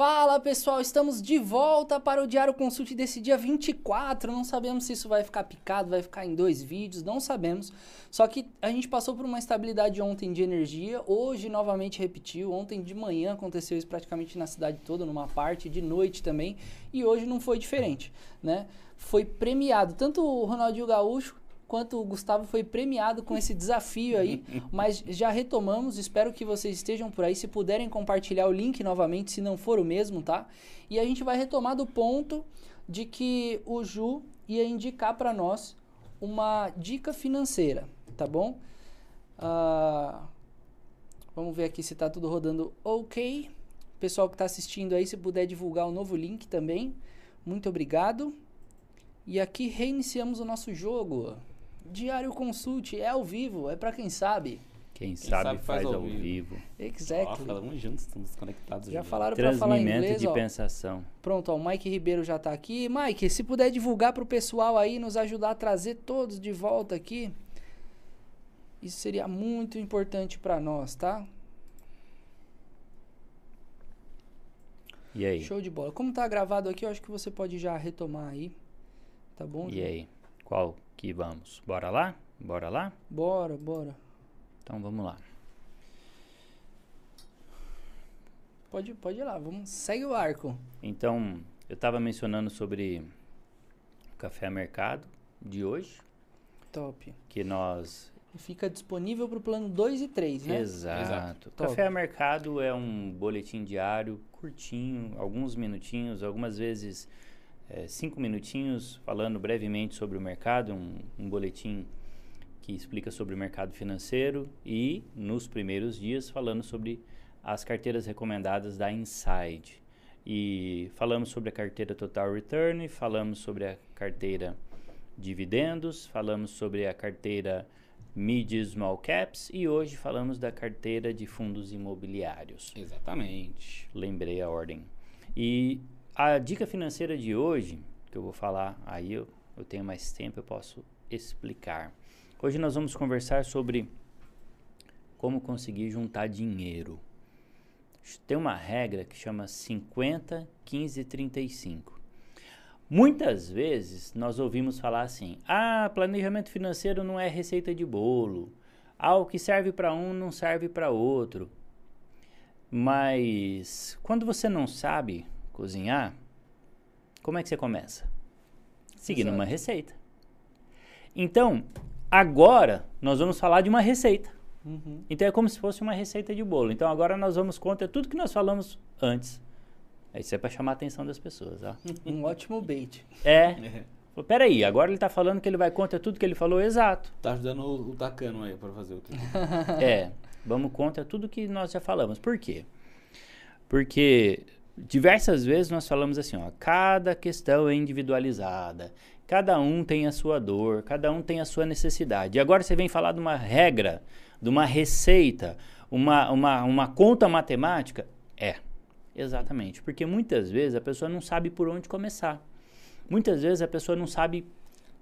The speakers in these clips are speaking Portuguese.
Fala pessoal, estamos de volta para o Diário Consult desse dia 24. Não sabemos se isso vai ficar picado, vai ficar em dois vídeos, não sabemos. Só que a gente passou por uma estabilidade ontem de energia, hoje novamente repetiu. Ontem de manhã aconteceu isso praticamente na cidade toda, numa parte, de noite também, e hoje não foi diferente, né? Foi premiado tanto o Ronaldinho Gaúcho quanto o Gustavo foi premiado com esse desafio aí, mas já retomamos, espero que vocês estejam por aí, se puderem compartilhar o link novamente, se não for o mesmo, tá? E a gente vai retomar do ponto de que o Ju ia indicar para nós uma dica financeira, tá bom? Uh, vamos ver aqui se tá tudo rodando ok. Pessoal que está assistindo aí, se puder divulgar o novo link também, muito obrigado. E aqui reiniciamos o nosso jogo. Diário Consult é ao vivo, é para quem sabe. Quem, quem sabe, sabe, faz, ao, ao vivo. vivo. Exactly. Oh, falamos juntos, estamos conectados. Já falaram para falar inglês, de ó. pensação. Pronto, ó, o Mike Ribeiro já está aqui. Mike, se puder divulgar para o pessoal aí, nos ajudar a trazer todos de volta aqui, isso seria muito importante para nós, tá? E aí? Show de bola. Como tá gravado aqui, eu acho que você pode já retomar aí. Tá bom? E aí? Qual que vamos? Bora lá? Bora lá? Bora, bora. Então vamos lá. Pode, pode ir lá, vamos, segue o arco. Então, eu estava mencionando sobre o café mercado de hoje. Top. Que nós fica disponível para o plano 2 e 3, né? Exato. Exato. Café Mercado é um boletim diário curtinho, alguns minutinhos, algumas vezes é, cinco minutinhos falando brevemente sobre o mercado, um, um boletim que explica sobre o mercado financeiro e, nos primeiros dias, falando sobre as carteiras recomendadas da Inside. E falamos sobre a carteira Total Return, falamos sobre a carteira dividendos, falamos sobre a carteira Mid Small Caps e hoje falamos da carteira de fundos imobiliários. Exatamente. Lembrei a ordem. E a dica financeira de hoje, que eu vou falar aí, eu, eu tenho mais tempo, eu posso explicar. Hoje nós vamos conversar sobre como conseguir juntar dinheiro. Tem uma regra que chama 50, 15, 35. Muitas vezes nós ouvimos falar assim: ah, planejamento financeiro não é receita de bolo. Ah, o que serve para um não serve para outro. Mas quando você não sabe cozinhar, como é que você começa? Seguindo Exato. uma receita. Então, agora nós vamos falar de uma receita. Uhum. Então é como se fosse uma receita de bolo. Então agora nós vamos contar tudo que nós falamos antes. Isso é para chamar a atenção das pessoas. Ó. Um ótimo bait. É. Falou, peraí, agora ele está falando que ele vai contra tudo que ele falou, exato. Tá ajudando o, o Tacano aí para fazer o que. é, vamos contra tudo que nós já falamos. Por quê? Porque diversas vezes nós falamos assim, ó, cada questão é individualizada, cada um tem a sua dor, cada um tem a sua necessidade. E agora você vem falar de uma regra, de uma receita, uma, uma, uma conta matemática? É, exatamente. Porque muitas vezes a pessoa não sabe por onde começar. Muitas vezes a pessoa não sabe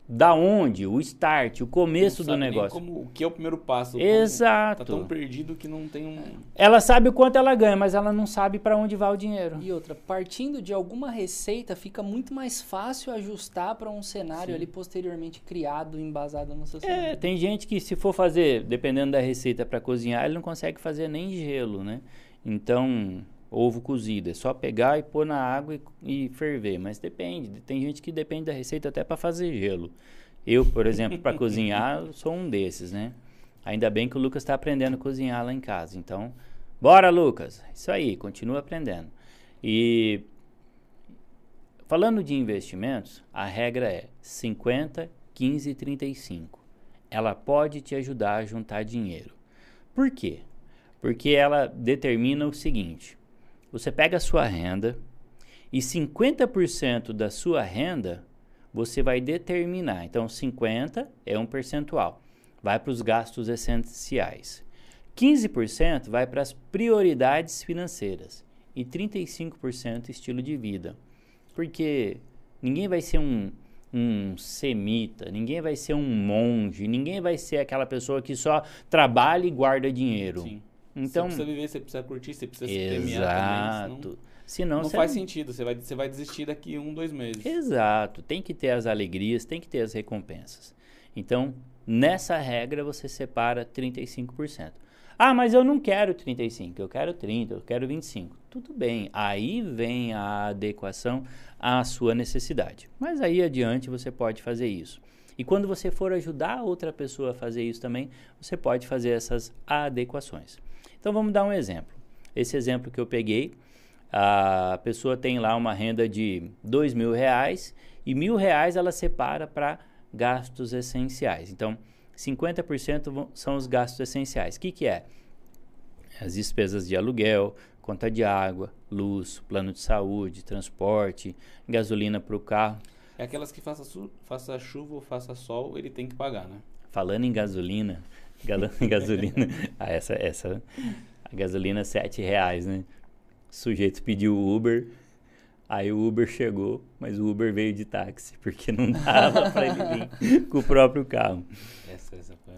da onde, o start, o começo do negócio. Como, o que é o primeiro passo. Exato. Tá tão perdido que não tem um. Ela sabe o quanto ela ganha, mas ela não sabe para onde vai o dinheiro. E outra, partindo de alguma receita, fica muito mais fácil ajustar para um cenário Sim. ali posteriormente criado, embasado no seu cenário. É, tem gente que se for fazer, dependendo da receita para cozinhar, ele não consegue fazer nem gelo, né? Então, ovo cozido. É só pegar e pôr na água e, e, ferver. Mas depende. Tem gente que depende da receita até para fazer gelo. Eu, por exemplo, para cozinhar, sou um desses, né? Ainda bem que o Lucas está aprendendo a cozinhar lá em casa. Então, bora, Lucas! Isso aí, continua aprendendo. E falando de investimentos, a regra é 50, 15 e 35. Ela pode te ajudar a juntar dinheiro. Por quê? Porque ela determina o seguinte: você pega a sua renda e 50% da sua renda você vai determinar. Então, 50 é um percentual, vai para os gastos essenciais. 15% vai para as prioridades financeiras e 35% estilo de vida. Porque ninguém vai ser um, um semita, ninguém vai ser um monge, ninguém vai ser aquela pessoa que só trabalha e guarda dinheiro. Sim. Então, você precisa viver, você precisa curtir, você precisa exato. se premiar também. Senão... Senão Não faz sentido, você vai, você vai desistir daqui um, dois meses. Exato, tem que ter as alegrias, tem que ter as recompensas. Então, nessa regra você separa 35%. Ah, mas eu não quero 35, eu quero 30, eu quero 25. Tudo bem, aí vem a adequação à sua necessidade. Mas aí adiante você pode fazer isso. E quando você for ajudar outra pessoa a fazer isso também, você pode fazer essas adequações. Então vamos dar um exemplo. Esse exemplo que eu peguei, a pessoa tem lá uma renda de dois mil reais e mil reais ela separa para gastos essenciais. Então, 50% vão- são os gastos essenciais. O que, que é? As despesas de aluguel, conta de água, luz, plano de saúde, transporte, gasolina para o carro. É aquelas que faça, faça chuva ou faça sol, ele tem que pagar, né? Falando em gasolina, gasolina, ah, essa, essa, a gasolina sete reais, né? O sujeito pediu o Uber, aí o Uber chegou, mas o Uber veio de táxi, porque não dava para ele vir com o próprio carro. Essa, essa foi.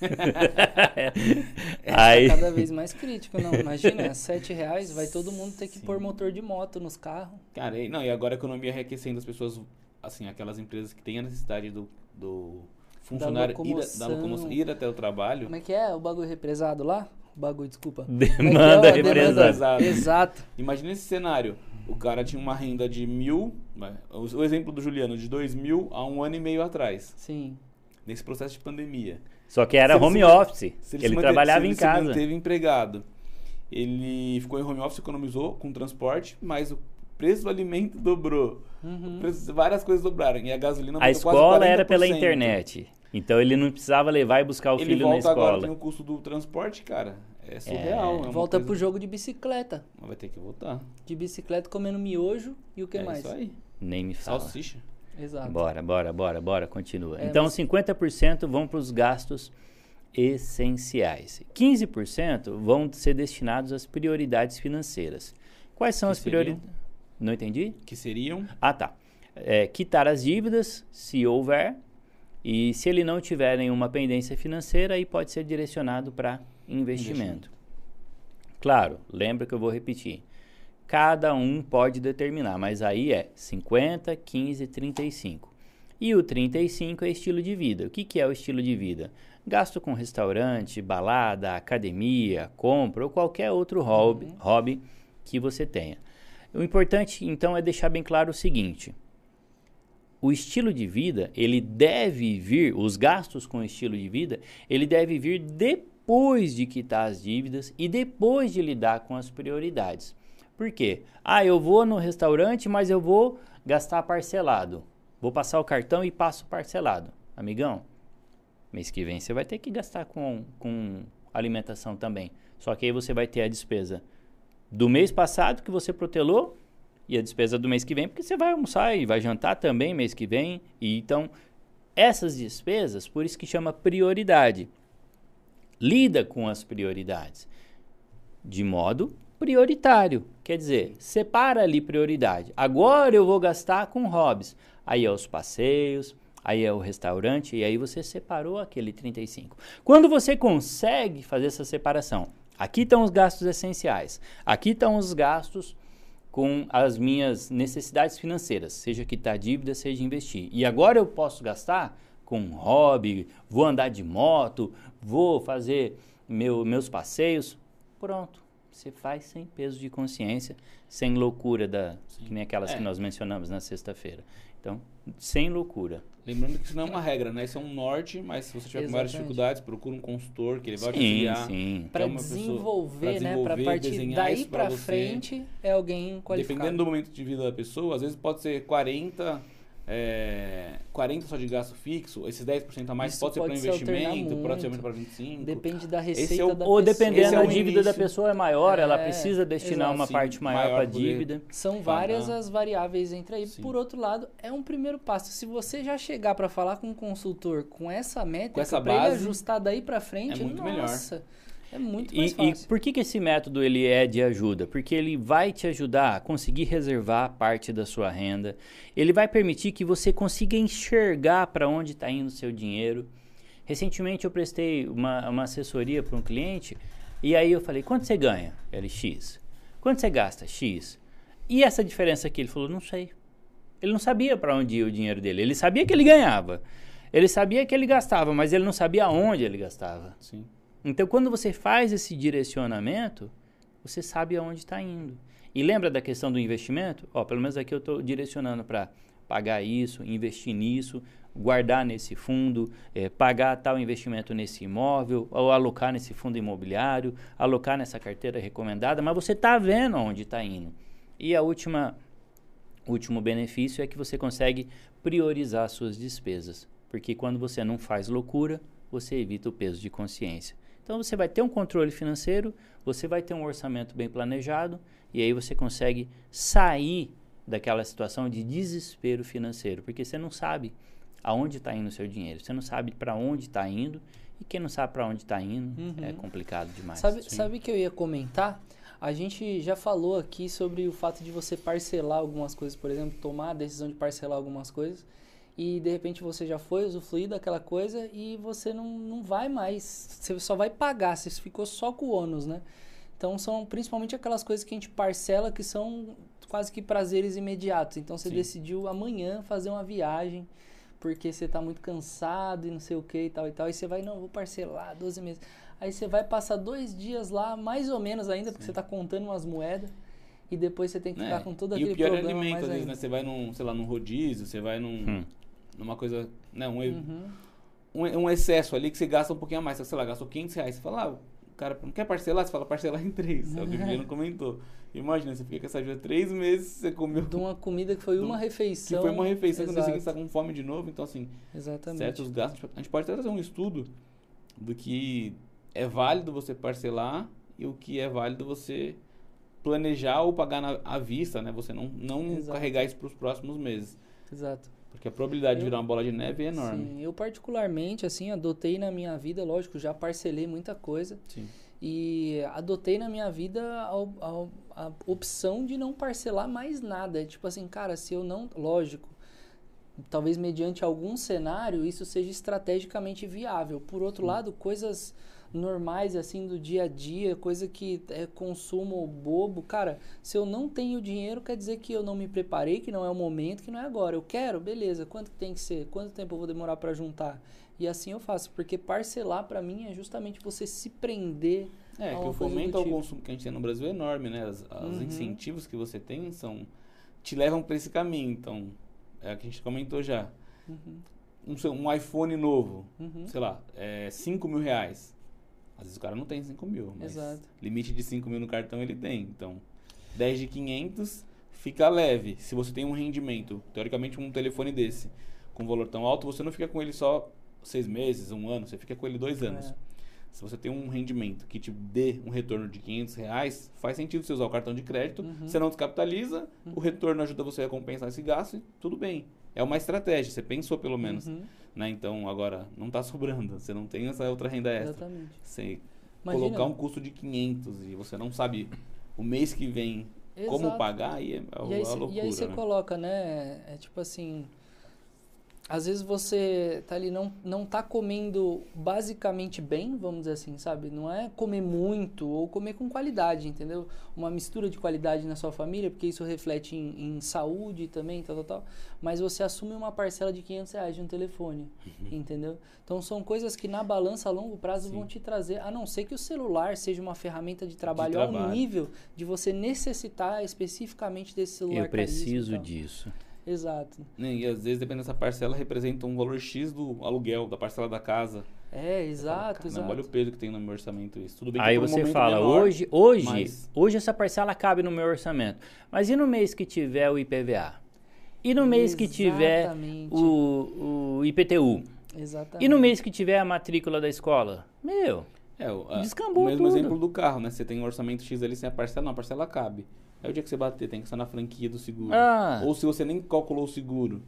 aí, Tá cada vez mais crítico, não. Imagina, sete reais, vai todo mundo ter que Sim. pôr motor de moto nos carros. Cara, e, não, e agora a economia reaquecendo as pessoas, assim, aquelas empresas que têm a necessidade do, do funcionário ir, a- da locomoção. ir até o trabalho. Como é que é o bagulho represado lá? O bagulho, desculpa. Como demanda é é? represada. Exato. Imagina esse cenário. O cara tinha uma renda de mil, o exemplo do Juliano, de dois mil há um ano e meio atrás, Sim. nesse processo de pandemia. Só que era Se ele home se office, Se ele, se manteve- trabalhava se ele em casa. Se manteve empregado. Ele ficou em home office, economizou com transporte, mas o preço do alimento dobrou. Uhum. Preço- várias coisas dobraram. E a gasolina A escola era pela 40%. internet. Então ele não precisava levar e buscar o Ele filho na volta agora, tem escola. o custo do transporte, cara. É surreal. É, uma Volta coisa- pro jogo de bicicleta. Mas Vai ter que voltar. De bicicleta comendo miojo e o que é mais? isso aí. Nem me fala. Salsicha. Exato. Bora, bora, bora, bora, continua. É, então, mas- 50% vão para os gastos essenciais. 15% vão ser destinados às prioridades financeiras. Quais são Que as prioridades? Não entendi? Que seriam Ah, tá. É, quitar as dívidas, se houver, e se ele não tiver nenhuma pendência financeira, aí pode ser direcionado para investimento. Claro, lembra que eu vou repetir. Cada um pode determinar, mas aí é 50, 15, 35. E o 35 é estilo de vida. O que, que é o estilo de vida? Gasto com restaurante, balada, academia, compra ou qualquer outro hobby, hobby que você tenha. O importante, então, é deixar bem claro o seguinte: o estilo de vida, ele deve vir, os gastos com o estilo de vida, ele deve vir depois de quitar as dívidas e depois de lidar com as prioridades. Por quê? Ah, eu vou no restaurante, mas eu vou gastar parcelado. Vou passar o cartão e passo parcelado. Amigão, mês que vem você vai ter que gastar com, com alimentação também. Só que aí você vai ter a despesa do mês passado que você protelou e a despesa do mês que vem, porque você vai almoçar e vai jantar também mês que vem. E então, essas despesas, por isso que chama prioridade. Lida com as prioridades de modo prioritário. Quer dizer, separa ali prioridade. Agora eu vou gastar com hobbies. Aí é os passeios, aí é o restaurante, e aí você separou aquele 35. Quando você consegue fazer essa separação, aqui estão os gastos essenciais, aqui estão os gastos com as minhas necessidades financeiras, seja quitar dívida, seja investir. E agora eu posso gastar com um hobby, vou andar de moto, vou fazer meu, meus passeios. Pronto. Você faz sem peso de consciência, sem loucura, da, que nem aquelas É. que nós mencionamos na sexta-feira. Então, sem loucura. Lembrando que isso não é uma regra, né? Isso é um norte, mas se você tiver com várias dificuldades, procura um consultor que ele vai te Sim, auxiliar. sim. Pra é pessoa- desenvolver, né? Pra desenvolver, partir daí você. frente é alguém qualificado. Dependendo do momento de vida da pessoa, às vezes pode ser 40, é, 40 só de gasto fixo, esses 10% a mais Isso pode ser para investimento, pode ser para 25. Depende da Esse receita é o- da Ou dependendo, é a dívida da pessoa é maior, ela É, precisa destinar exato. uma Sim, parte maior maior para poder- dívida. São várias Pagar. as variáveis entre aí. Sim. Por outro lado, é um primeiro passo. Se você já chegar pra falar com um consultor com essa essa pra ele base, ajustar daí pra frente, é muito melhor. É muito E, mais e fácil. por que, que esse método ele é de ajuda? Porque ele vai te ajudar a conseguir reservar parte da sua renda. Ele vai permitir que você consiga enxergar para onde está indo o seu dinheiro. Recentemente eu prestei uma, uma assessoria para um cliente e aí eu falei, quanto você ganha? Ele, X. Quanto você gasta? X. E essa diferença aqui? Ele falou, não sei. Ele não sabia para onde ia o dinheiro dele. Ele sabia que ele ganhava. Ele sabia que ele gastava, mas ele não sabia onde ele gastava. Sim. Então, quando você faz esse direcionamento, você sabe aonde está indo. E lembra da questão do investimento? Ó, pelo menos aqui eu estou direcionando para pagar isso, investir nisso, guardar nesse fundo, é, pagar tal investimento nesse imóvel, ou alocar nesse fundo imobiliário, alocar nessa carteira recomendada, mas você está vendo aonde está indo. E a última último benefício é que você consegue priorizar suas despesas, porque quando você não faz loucura, você evita o peso de consciência. Então você vai ter um controle financeiro, você vai ter um orçamento bem planejado e aí você consegue sair daquela situação de desespero financeiro, porque você não sabe aonde está indo o seu dinheiro, você não sabe para onde está indo e quem não sabe para onde está indo Uhum. é complicado demais. Sabe, sabe que eu ia comentar? A gente já falou aqui sobre o fato de você parcelar algumas coisas, por exemplo, tomar a decisão de parcelar algumas coisas e de repente você já foi usufruir daquela coisa e você não, não vai mais, você só vai pagar, você ficou só com o ônus, né? Então são principalmente aquelas coisas que a gente parcela que são quase que prazeres imediatos. Então você Sim. decidiu amanhã fazer uma viagem porque você está muito cansado e não sei o que e tal e tal. E você vai, não, vou parcelar 12 meses. Aí você vai passar dois dias lá, mais ou menos ainda, porque você está contando umas moedas. E depois você tem que ficar É. com todo e aquele o pior é problema alimento, mais às vezes, né? Você vai num, sei lá, num rodízio, você vai num, Hum. Numa coisa, né, um, Uhum. um, um excesso ali que você gasta um pouquinho a mais. Sei lá, gastou 500 reais. Você fala, ah, o cara não quer parcelar? Você fala, parcelar em três. É o que o Juliano comentou. Imagina, você fica com essa ajuda três meses, você comeu... De uma comida que foi Do- uma Que refeição. foi uma refeição, quando você está com fome de novo. Então, assim, Exatamente. certos gastos... A gente pode até trazer um estudo do que é válido você parcelar e o que é válido você planejar ou pagar na, à vista, né? Você não, não Exato. carregar isso para os próximos meses. Exato. Porque a probabilidade de Eu- virar uma bola de neve é enorme. Sim, eu particularmente, assim, adotei na minha vida, lógico, já parcelei muita coisa. Sim. E adotei na minha vida a, a- a opção de não parcelar mais nada. Tipo assim, cara, se eu não. Lógico, talvez mediante algum cenário isso seja estrategicamente viável. Por outro lado, coisas normais assim do dia a dia, coisa que é consumo bobo, cara, se eu não tenho dinheiro quer dizer que eu não me preparei, que não é o momento, que não é agora. Eu quero, beleza, quanto que tem que ser? Quanto tempo eu vou demorar para juntar? E assim eu faço, porque parcelar para mim é justamente você se prender É, que o fomento ao tipo. consumo que a gente tem no Brasil é enorme, né? As- Os Uhum. incentivos que você tem são te levam para esse caminho. Então, é o que a gente comentou já. Uhum, Um, um iPhone novo, uhum. sei lá, é 5 mil reais. Às vezes o cara não tem 5 mil, mas Exato. limite de 5 mil no cartão ele tem. Então, 10 de 500 fica leve. Se você tem um rendimento, teoricamente um telefone desse, com valor tão alto, você não fica com ele só seis meses, um ano, você fica com ele dois anos. É. Se você tem um rendimento que te dê um retorno de 500 reais, faz sentido você usar o cartão de crédito. Uhum. Você não descapitaliza, o retorno ajuda você a compensar esse gasto e tudo bem. É uma estratégia, você pensou pelo menos. Uhum, Né? Então, agora, não está sobrando. Você não tem essa outra renda extra. Exatamente. Você Imagina- colocar um custo de 500 e você não sabe o mês que vem como Exato. pagar, aí é, é E aí, uma loucura. e aí você né? coloca, né? É tipo assim. Às vezes você tá ali, não, não tá comendo basicamente bem, vamos dizer assim, sabe? Não é comer muito ou comer com qualidade, entendeu? Uma mistura de qualidade na sua família, porque isso reflete em, em saúde também, tal, tal, tal. Mas você assume uma parcela de 500 reais de um telefone, entendeu? Então são coisas que na balança a longo prazo Uhum. Sim. vão te trazer, a não ser que o celular seja uma ferramenta de trabalho, ao trabalho. nível de você necessitar especificamente desse celular Eu preciso caríssimo tal. Exato. Né, E às vezes, dependendo dessa parcela, representa um valor X do aluguel, da parcela da casa. É, exato, "Caramba, exato. Olha o peso que tem no meu orçamento isso. Tudo bem que Aí um você momento fala, menor, hoje, hoje, mas- hoje essa parcela cabe no meu orçamento. Mas e no mês que tiver o IPVA? E no mês que tiver Exatamente. o, o IPTU? Exatamente. E no mês que tiver a matrícula da escola? Meu, É, o, a- Descambou o mesmo tudo. exemplo do carro, né? Você tem um orçamento X ali sem a parcela, não, a parcela cabe. Aí o dia que você bater, tem que estar na franquia do seguro. Ah. Ou se você nem calculou o seguro.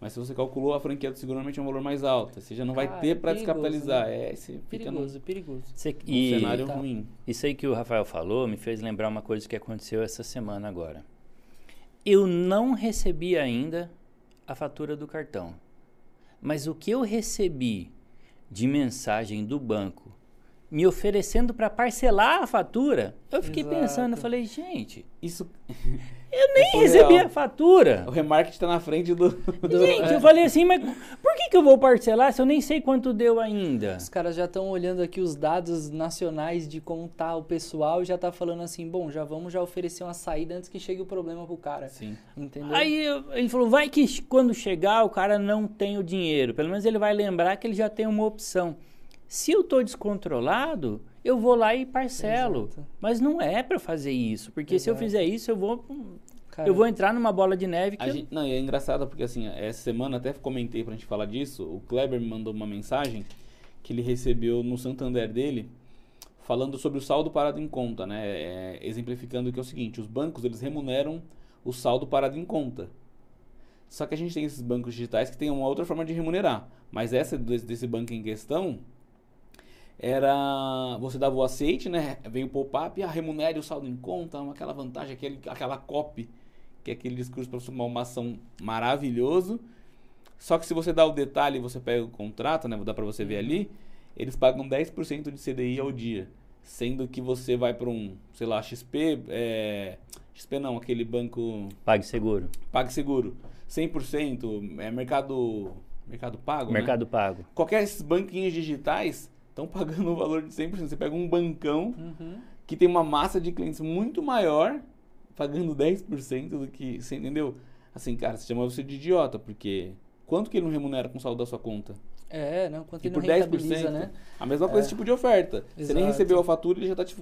Mas se você calculou a franquia do seguro, normalmente é um valor mais alto. Você já não vai ter para perigoso, descapitalizar. né? É, num, Perigoso, perigoso. você, num e cenário Tá. ruim. isso aí que o Rafael falou me fez lembrar uma coisa que aconteceu essa semana agora. Eu não recebi ainda a fatura do cartão. Mas o que eu recebi de mensagem do banco me oferecendo para parcelar a fatura. Eu fiquei Exato. pensando, eu falei, gente, Isso. eu nem É recebi surreal. a fatura. O remarketing tá na frente do. Do- Gente, é. eu falei assim, mas por que, que eu vou parcelar se eu nem sei quanto deu ainda? Os caras já estão olhando aqui os dados nacionais de como tá o pessoal e já tá falando assim, bom, já vamos já oferecer uma saída antes que chegue o problema pro cara. Sim. Entendeu? Aí ele falou, vai que quando chegar o cara não tem o dinheiro. Pelo menos ele vai lembrar que ele já tem uma opção. Se eu tô descontrolado, eu vou lá e parcelo. Exato. Mas não é para fazer isso, porque se eu Exato. fizer isso, eu vou Cara, eu vou entrar numa bola de neve que A eu- gente- não, e é engraçado porque assim, essa semana até comentei pra gente falar disso. O Kleber me mandou uma mensagem que ele recebeu no Santander dele falando sobre o saldo parado em conta, né? É, exemplificando que é o seguinte, os bancos eles remuneram o saldo parado em conta. Só que a gente tem esses bancos digitais que tem uma outra forma de remunerar. Mas essa desse banco em questão era você dava o aceite, né? Veio o pop-up, ah, remunere o saldo em conta, aquela vantagem, aquele, aquela copy, que é aquele discurso para tomar uma ação maravilhoso. Só que se você dá o detalhe você pega o contrato, né? Dá para você ver ali, eles pagam 10% de CDI ao dia. Sendo que você vai para um, sei lá, XP, é, XP não, aquele banco pague seguro. PagSeguro, 100%, é mercado, mercado pago, né? Mercado Pago. Qualquer esses banquinhos digitais estão pagando o valor de 100%. Você pega um bancão Uhum. que tem uma massa de clientes muito maior, pagando 10% do que. Você entendeu? Assim, cara, você chama você de idiota, porque quanto que ele não remunera com o saldo da sua conta? É, não, quanto E ele não por 10%, rentabiliza, né? a mesma coisa É. tipo de oferta. Você nem Exato. recebeu a fatura, ele já está te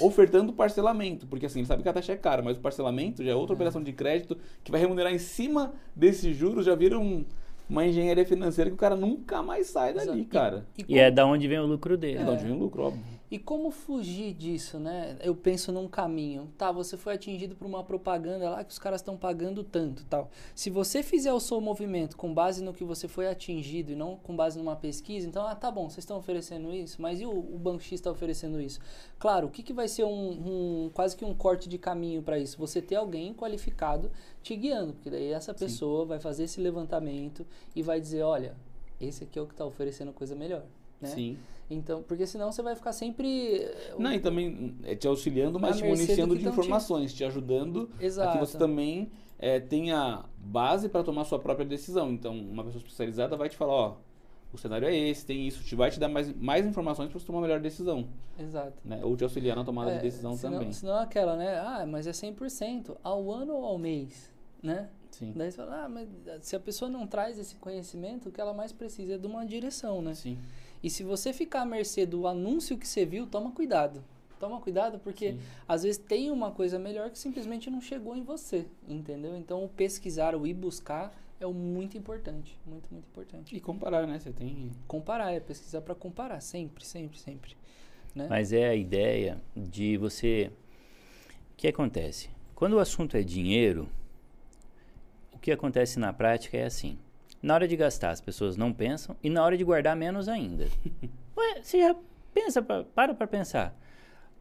ofertando parcelamento, porque assim, ele sabe que a taxa é cara, mas o parcelamento já é outra operação de crédito que vai remunerar em cima desses juros, já vira um- uma engenharia financeira que o cara nunca mais sai dali, Exato. cara. E, E como, é da onde vem o lucro dele. É, de onde vem o lucro, óbvio. E como fugir disso, né? Eu penso num caminho. Tá, você foi atingido por uma propaganda lá que os caras estão pagando tanto tal. Se você fizer o seu movimento com base no que você foi atingido e não com base numa pesquisa, então, ah, tá bom, vocês estão oferecendo isso, mas e o, o Banco X está oferecendo isso? Claro, o que, que vai ser um, um- quase que um corte de caminho para isso? Você ter alguém qualificado te guiando, porque daí essa pessoa vai fazer esse levantamento e vai dizer, olha, esse aqui é o que está oferecendo coisa melhor. Né? Sim. Então, porque senão você vai ficar sempre. eh, Não, e também é te auxiliando, mas te municiando de tão te- informações, te ajudando a Exato. que você também é, tenha base para tomar sua própria decisão. Então, uma pessoa especializada vai te falar, ó, o cenário é esse, tem isso, te vai te dar mais, mais informações para você tomar a melhor decisão, Exato. né? Ou te auxiliar na tomada É, de decisão senão, também. Senão é aquela, né? Ah, mas é 100% ao ano ou ao mês, né? Sim. Daí você fala, ah, mas se a pessoa não traz esse conhecimento, o que ela mais precisa é de uma direção, né? Sim. E se você ficar à mercê do anúncio que você viu, toma cuidado. Toma cuidado porque Sim. às vezes tem uma coisa melhor que simplesmente não chegou em você, entendeu? Então o pesquisar, o ir buscar é o muito importante, muito, muito importante. E comparar, né? Você tem. Comparar, é pesquisar para comparar, sempre, sempre, sempre. Né? Mas é a ideia de você. O que acontece? Quando o assunto é dinheiro, o que acontece na prática é assim. Na hora de gastar, as pessoas não pensam, e na hora de guardar, menos ainda. Ué, você já pensa, pra- para para pensar.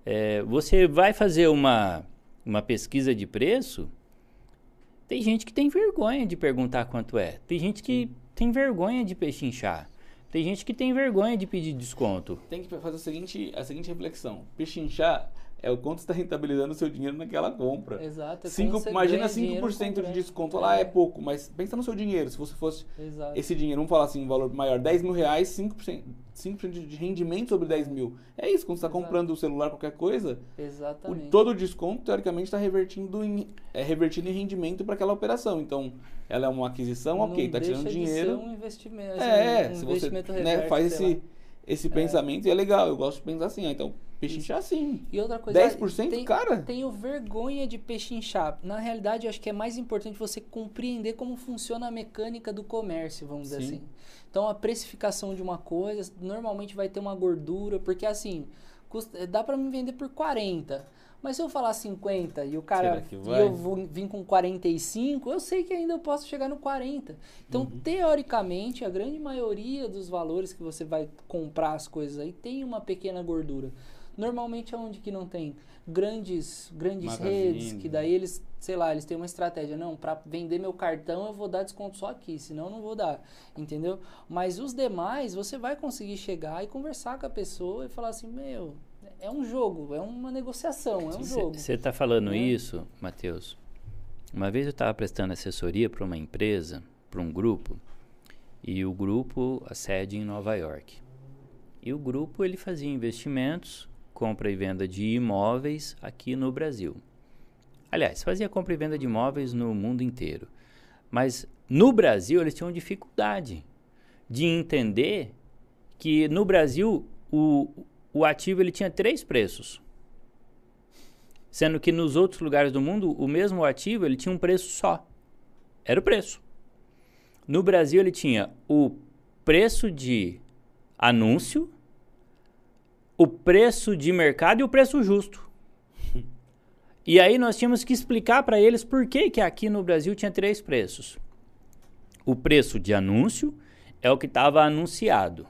É, você vai fazer uma, uma pesquisa de preço, tem gente que tem vergonha de perguntar quanto é. Tem gente que tem vergonha de pechinchar. Tem gente que tem vergonha de pedir desconto. Tem que fazer a seguinte, a seguinte reflexão. Pechinchar é o quanto você está rentabilizando o seu dinheiro naquela compra. Exato. é Cinco, você imagina ganha dinheiro 5% de desconto lá, é pouco, mas pensa no seu dinheiro. Se você fosse Exato. esse dinheiro, vamos falar assim, um valor maior, 10 mil reais, 5%, 5 de rendimento sobre 10 mil. É isso, quando você está comprando o celular, qualquer coisa, o, Exatamente. todo o desconto, teoricamente, está revertindo em, é, revertindo em rendimento para aquela operação. Então, ela é uma aquisição, Não ok, está tirando de dinheiro. ser um investimento. É, um se você investimento né, reverso, faz sei lá. esse, esse pensamento e é legal, eu gosto de pensar assim, então, pechinchar assim. E outra coisa, 10%, tem, cara? Tenho vergonha de pechinchar. Na realidade, eu acho que é mais importante você compreender como funciona a mecânica do comércio, vamos dizer Sim. assim. Então, a precificação de uma coisa normalmente vai ter uma gordura, porque assim, custa- dá pra me vender por 40. Mas se eu falar 50 e o cara e eu vou vir com 45, eu sei que ainda eu posso chegar no 40. Então, Uhum. teoricamente, a grande maioria dos valores que você vai comprar as coisas aí tem uma pequena gordura. Normalmente aonde que não tem grandes grandes Magazine, redes que né? daí eles, sei lá, eles têm uma estratégia, não, para vender meu cartão eu vou dar desconto só aqui, senão eu não vou dar, entendeu? Mas os demais você vai conseguir chegar e conversar com a pessoa e falar assim, meu, é um jogo, é uma negociação, é um jogo. Você está falando né? isso, Matheus? Uma vez eu estava prestando assessoria para uma empresa, para um grupo, e o grupo, a sede em Nova York. E o grupo ele fazia investimentos, compra e venda de imóveis aqui no Brasil. Aliás, fazia compra e venda de imóveis no mundo inteiro. Mas no Brasil eles tinham dificuldade de entender que no Brasil o, o ativo ele tinha três preços. Sendo que nos outros lugares do mundo, o mesmo ativo ele tinha um preço só. Era o preço. No Brasil, ele tinha o preço de anúncio, o preço de mercado e o preço justo. E aí nós tínhamos que explicar para eles por que, que aqui no Brasil tinha três preços. O preço de anúncio é o que estava anunciado.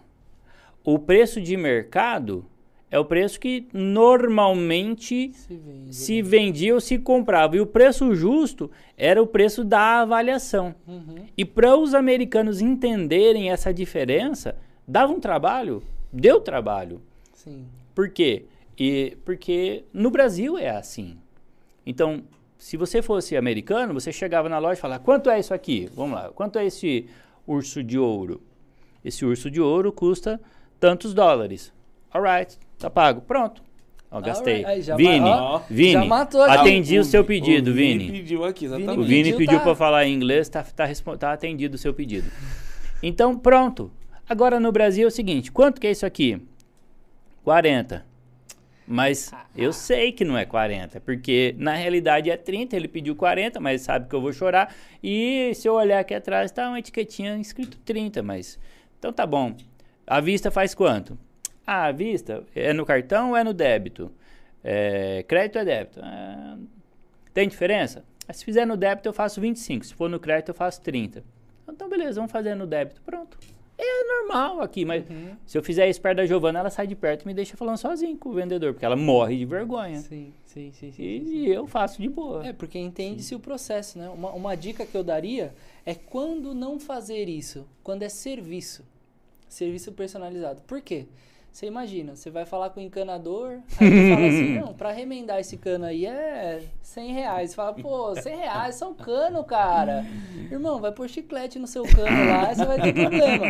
O preço de mercado é o preço que normalmente Se vende. se vendia ou se comprava. E o preço justo era o preço da avaliação. Uhum. E para os americanos entenderem essa diferença, dava um trabalho, deu trabalho. Sim. Por quê? E, porque no Brasil é assim. Então, se você fosse americano, você chegava na loja e falava: quanto é isso aqui? Vamos lá, quanto é esse urso de ouro? Esse urso de ouro custa tantos dólares. Alright, tá pago. Pronto. Ó, gastei. Alright, aí já Vini, ma- ó, Vini, já matou atendi o, O seu pedido, o Vini. pediu aqui, exatamente. O Vini pediu, pediu tá. para falar em inglês, tá, tá, tá atendido o seu pedido. Então, pronto. Agora no Brasil é o seguinte: quanto que é isso aqui? 40. Mas eu sei que não é 40, porque na realidade é 30, ele pediu 40, mas sabe que eu vou chorar. E se eu olhar aqui atrás, tá uma etiquetinha escrito 30, mas. Então tá bom. A vista faz quanto? Ah, a vista é no cartão ou é no débito? É, crédito ou é débito? Ah, tem diferença? Ah, Se fizer no débito, eu faço 25. Se for no crédito, eu faço 30. Então, beleza, vamos fazer no débito. Pronto. É normal aqui, mas Uhum. se eu fizer isso perto da Giovana, ela sai de perto e me deixa falando sozinho com o vendedor, porque ela morre de vergonha. Sim, sim, sim, sim, sim, E, sim. eu faço de boa. É, porque entende-se o processo, né? Uma, uma dica que eu daria é quando não fazer isso, quando é serviço. Serviço personalizado. Por quê? Você imagina, você vai falar com o encanador, aí ele fala assim, não, pra remendar esse cano aí é 100 reais. Você fala, pô, 100 reais só o cano, cara. Irmão, vai pôr chiclete no seu cano lá, você vai ter problema.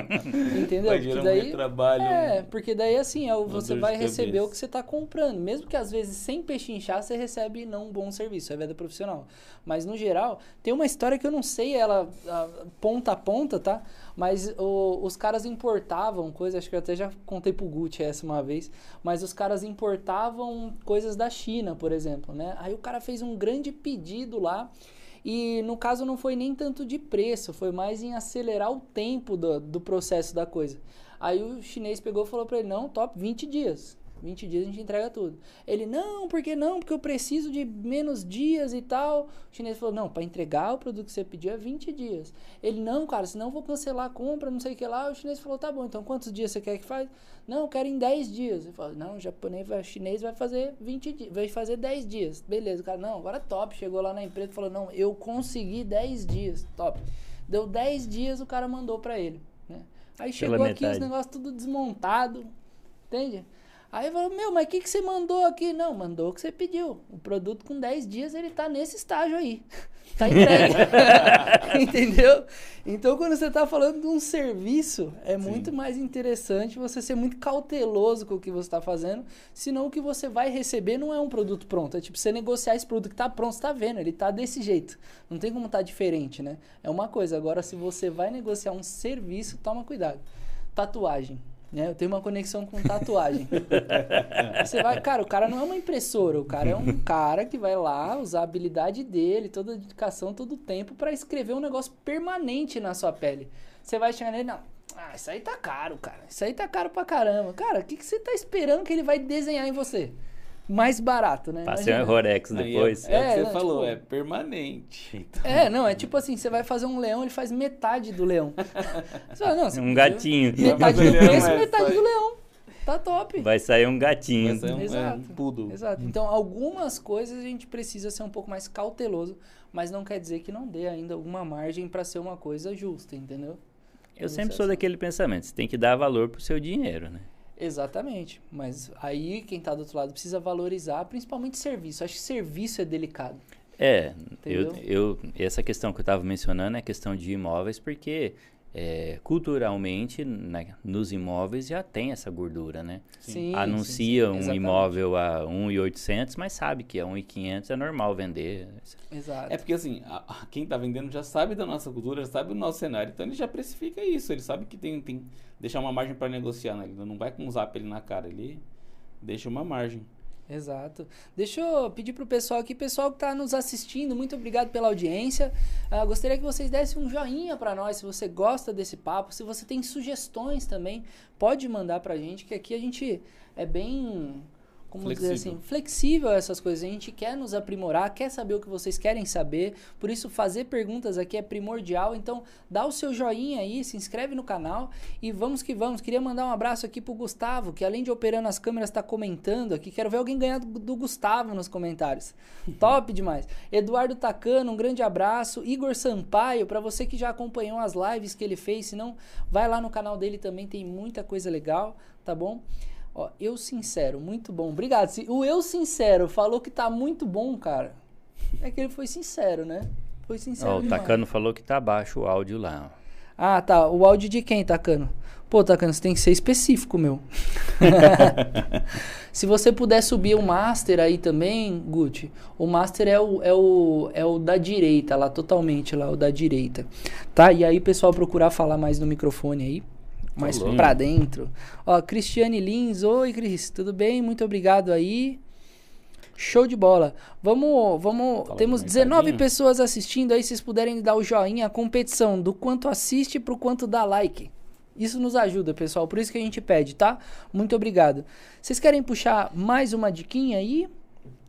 Entendeu? Vai Porque daí, trabalho. é, porque daí assim, é, o- você vai receber o cabeça. que você está comprando. Mesmo que às vezes sem pechinchar você recebe não um bom serviço, é venda profissional. Mas no geral, tem uma história que eu não sei ela ah, ponta a ponta, tá? Mas o- os caras importavam coisas, acho que eu até já contei pro Gucci essa uma vez, mas os caras importavam coisas da China, por exemplo, né? Aí o cara fez um grande pedido lá. E no caso não foi nem tanto de preço, foi mais em acelerar o tempo do, do processo da coisa. Aí o chinês pegou e falou pra ele: não, top, 20 dias. 20 dias a gente entrega tudo. Ele, não, por que não? Porque eu preciso de menos dias e tal. O chinês falou: não, para entregar o produto que você pediu é 20 dias. Ele, não, cara, senão eu vou cancelar a compra, não sei o que lá. O chinês falou: tá bom, então quantos dias você quer que faz? Não, eu quero em 10 dias. Ele falou: não, o japonês, vai, o chinês vai fazer 20 dias, vai fazer 10 dias. Beleza, o cara, não, agora top. Chegou lá na empresa e falou: não, eu consegui 10 dias, top. Deu 10 dias, o cara mandou pra ele, né? Aí chegou aqui os negócios tudo desmontado, entende? Aí falou, meu, mas o que, que você mandou aqui? Não, mandou o que você pediu. O produto com 10 dias, ele tá nesse estágio aí. Tá entregue. Entendeu? Então, quando você tá falando de um serviço, é muito mais interessante você ser muito cauteloso com o que você tá fazendo, senão o que você vai receber não é um produto pronto. É tipo, você negociar esse produto que tá pronto, você tá vendo, ele tá desse jeito. Não tem como tá diferente, né? É uma coisa. Agora, se você vai negociar um serviço, toma cuidado. Tatuagem. Né? Eu tenho uma conexão com tatuagem. Você vai, cara, o cara não é uma impressora, o cara é um cara que vai lá usar a habilidade dele, toda a dedicação, todo o tempo pra escrever um negócio permanente na sua pele. Você vai chegar nele, não. Ah, isso aí tá caro, cara. Isso aí tá caro pra caramba. Cara, o que, que você tá esperando que ele vai desenhar em você? Mais barato, né? Passei um Imagina. Rorex Aí depois. É, é o que É, você não, falou, tipo- é permanente. Então, É, não, é tipo assim, você vai fazer um leão, ele faz metade do leão. Você fala, não, você Um gatinho. Metade do preço, é metade do leão. Tá top. Vai sair um gatinho. Vai sair um, é, Exato. um poodle. Exato. Então, algumas coisas a gente precisa ser um pouco mais cauteloso, mas não quer dizer que não dê ainda alguma margem para ser uma coisa justa, entendeu? Eu sempre é sou assim. daquele pensamento, você tem que dar valor pro seu dinheiro, né? Exatamente. Mas aí quem tá do outro lado precisa valorizar, principalmente serviço. Acho que serviço é delicado. É, eu, Entendeu? eu, essa questão que eu estava mencionando é a questão de imóveis, porque é, culturalmente né, nos imóveis já tem essa gordura, né? Sim. Anuncia sim, sim. um Exatamente. imóvel a 1.800, mas sabe que a 1.500 é normal vender. Exato. É porque assim, a- quem tá vendendo já sabe da nossa cultura, já sabe do nosso cenário, então ele já precifica isso, ele sabe que tem, tem deixar uma margem para negociar, né? Ele não vai com um zap ele na cara, ele deixa uma margem. Exato. Deixa eu pedir pro pessoal aqui, pessoal que está nos assistindo, muito obrigado pela audiência. Ah, gostaria que vocês dessem um joinha para nós se você gosta desse papo, se você tem sugestões também, pode mandar pra gente, que aqui a gente é bem, como dizer Flexível. assim, flexível a essas coisas. A gente quer nos aprimorar, quer saber o que vocês querem saber, por isso fazer perguntas aqui é primordial. Então, dá o seu joinha aí, se inscreve no canal e vamos que vamos. Queria mandar um abraço aqui pro Gustavo, que além de operando as câmeras, está comentando aqui. Quero ver alguém ganhar do, do Gustavo nos comentários. Top demais. Eduardo Tacano, um grande abraço. Igor Sampaio, para você que já acompanhou as lives que ele fez, se não, vai lá no canal dele também, tem muita coisa legal, tá bom? Ó, eu sincero, muito bom. Obrigado. Se- O eu sincero falou que tá muito bom, cara. É que ele foi sincero, né? Foi sincero. Ó, o. Tacano falou que tá baixo o áudio lá. Ah, tá. O áudio de quem, Tacano? Pô, Tacano, você tem que ser específico, meu. Se você puder subir o Master aí também, Gucci, o Master é o, é, o, é o da direita, lá, totalmente lá, o da direita. Tá? E aí, pessoal, procurar falar mais no microfone aí. Mais Falou. pra dentro. Ó, Cristiane Lins, oi, Cris, tudo bem? Muito obrigado aí. Show de bola. Vamos, vamos. Fala temos do 19 mercadinho. pessoas assistindo aí. Se vocês puderem dar o joinha, a competição do quanto assiste pro quanto dá like. Isso nos ajuda, pessoal. Por isso que a gente pede, tá? Muito obrigado. Vocês querem puxar mais uma diquinha aí?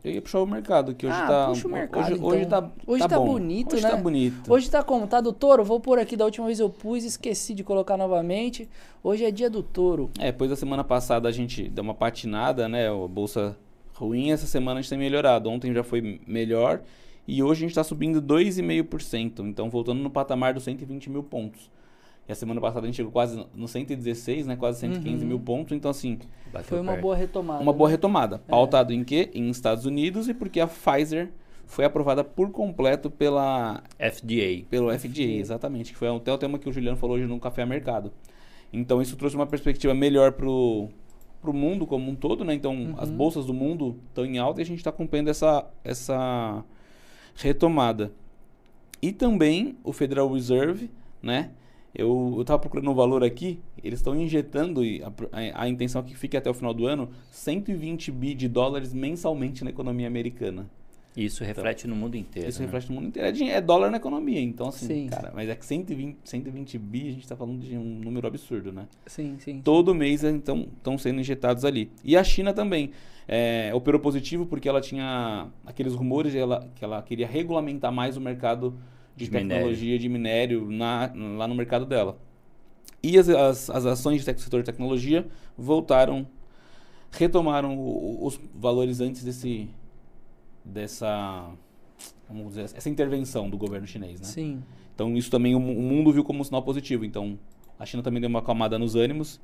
Eu ia puxar o mercado, que hoje Ah, tá. puxa o mercado, hoje, hoje então. tá. Hoje tá bom. bonito, hoje né? tá bonito. Hoje tá como? Tá do touro? Vou pôr aqui. Da última vez eu pus, esqueci de colocar novamente. Hoje é dia do touro. É, depois da semana passada a gente deu uma patinada, né? A bolsa ruim, essa semana a gente tem melhorado. Ontem já foi melhor e hoje a gente está subindo 2,5%. Então, voltando no patamar dos 120 mil pontos. E a semana passada a gente chegou quase no 116, né? Quase 115 Uhum. mil pontos. Então, assim, Bateu Foi uma perto. boa retomada. uma boa né? retomada. Pautado em quê? Em Estados Unidos e porque a Pfizer foi aprovada por completo pela FDA. pelo FDA, exatamente, que foi até o tema que o Juliano falou hoje no Café Mercado. Então isso trouxe uma perspectiva melhor pro, pro mundo como um todo, né? Então as bolsas do mundo estão em alta e a gente está acompanhando essa, essa retomada. E também o Federal Reserve, né? Eu, eu tava procurando um valor aqui, eles estão injetando, e a, a, a intenção é que fique até o final do ano, 120 bi de dólares mensalmente na economia americana. Isso reflete no mundo inteiro. Isso né? reflete no mundo inteiro. É, é dólar na economia. Então, assim, Sim. cara, mas é que 120, 120 bi, a gente tá falando de um número absurdo, né? Sim, sim. Todo mês então estão sendo injetados ali. E a China também é, operou positivo porque ela tinha aqueles rumores de ela, que ela queria regulamentar mais o mercado de, De tecnologia de minério na, lá no mercado dela. E as, as, as ações tec- setor de tecnologia voltaram, retomaram os valores antes desse dessa vamos dizer, essa intervenção do governo chinês, né? Sim. Então isso também o, mu- o mundo viu como um sinal positivo. Então a China também deu uma acalmada nos ânimos.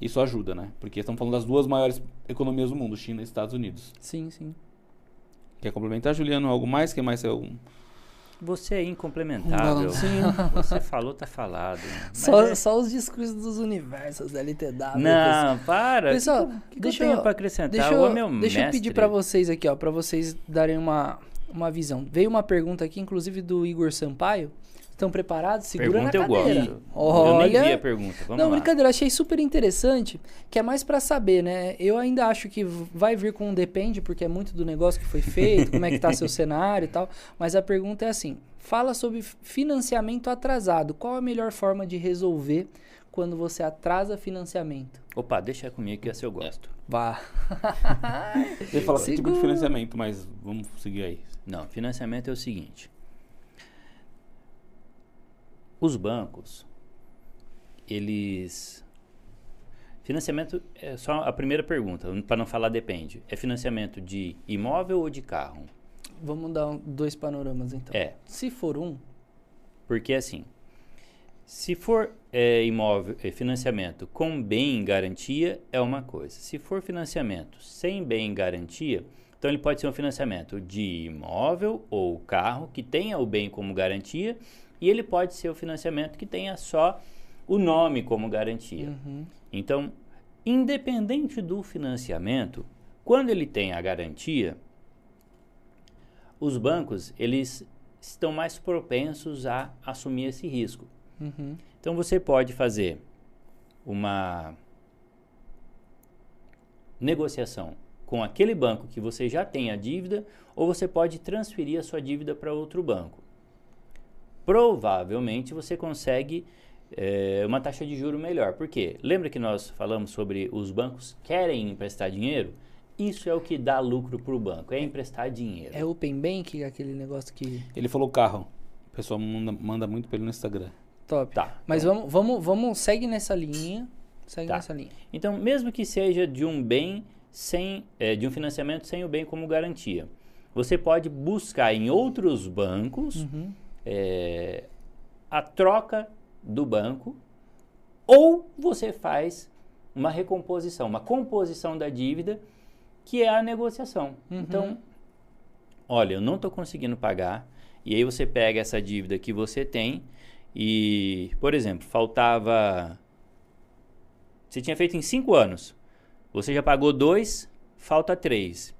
Isso ajuda, né? Porque estamos falando das duas maiores economias do mundo, China e Estados Unidos. Sim, sim. Quer complementar, Juliano? Algo mais? Quer mais? Algum... Você é incomplementável. Não, sim. Você falou, tá falado. Só, é- só os discursos dos universos da LTW. Não, para. Pessoal, que, que, deixa eu eu- pra acrescentar? Deixa eu, é deixa eu pedir pra vocês aqui, ó, para vocês darem uma, uma visão. Veio uma pergunta aqui, inclusive do Igor Sampaio. Estão preparados? Segura Pergunta na eu cadeira. gosto. Eu nem vi Olha, a pergunta. Vamos não, lá. brincadeira, achei super interessante, que é mais pra saber, né? Eu ainda acho que vai vir com um depende, porque é muito do negócio que foi feito, como é que tá seu cenário e tal, mas a pergunta é assim: fala sobre financiamento atrasado. Qual a melhor forma de resolver quando você atrasa financiamento? Opa, deixa comigo que esse eu gosto. Vá. Eu ia falar que tipo de financiamento, mas vamos seguir aí. Não, financiamento é o seguinte. Os bancos, eles Financiamento é só a primeira pergunta, para não falar depende. É financiamento de imóvel ou de carro? Vamos dar um- dois panoramas então. É. Se for um, Porque assim, se for é, imóvel, é, financiamento com bem em garantia, é uma coisa. Se for financiamento sem bem em garantia, então ele pode ser um financiamento de imóvel ou carro que tenha o bem como garantia, e ele pode ser o financiamento que tenha só o nome como garantia. uhum, Então, independente do financiamento, quando ele tem a garantia, os bancos eles estão mais propensos a assumir esse risco. uhum, Então você pode fazer uma negociação com aquele banco que você já tem a dívida, ou você pode transferir a sua dívida para outro banco. Provavelmente você consegue eh, uma taxa de juro melhor. Por quê? Lembra que nós falamos sobre os bancos querem emprestar dinheiro? Isso é o que dá lucro para o banco, é emprestar dinheiro. é Open Bank, aquele negócio que Ele falou carro. O pessoal manda, manda muito pra ele no Instagram. top. Tá. Mas vamos, vamos, vamos, segue nessa linha, segue Tá. nessa linha. Então, mesmo que seja de um bem sem, eh, de um financiamento sem o bem como garantia, você pode buscar em outros bancos Uhum. Eh, a troca do banco ou você faz uma recomposição, uma composição da dívida, que é a negociação. Uhum. Então, olha, eu não estou conseguindo pagar, e aí você pega essa dívida que você tem e, por exemplo, faltava. Você tinha feito em cinco anos, você já pagou dois, falta três.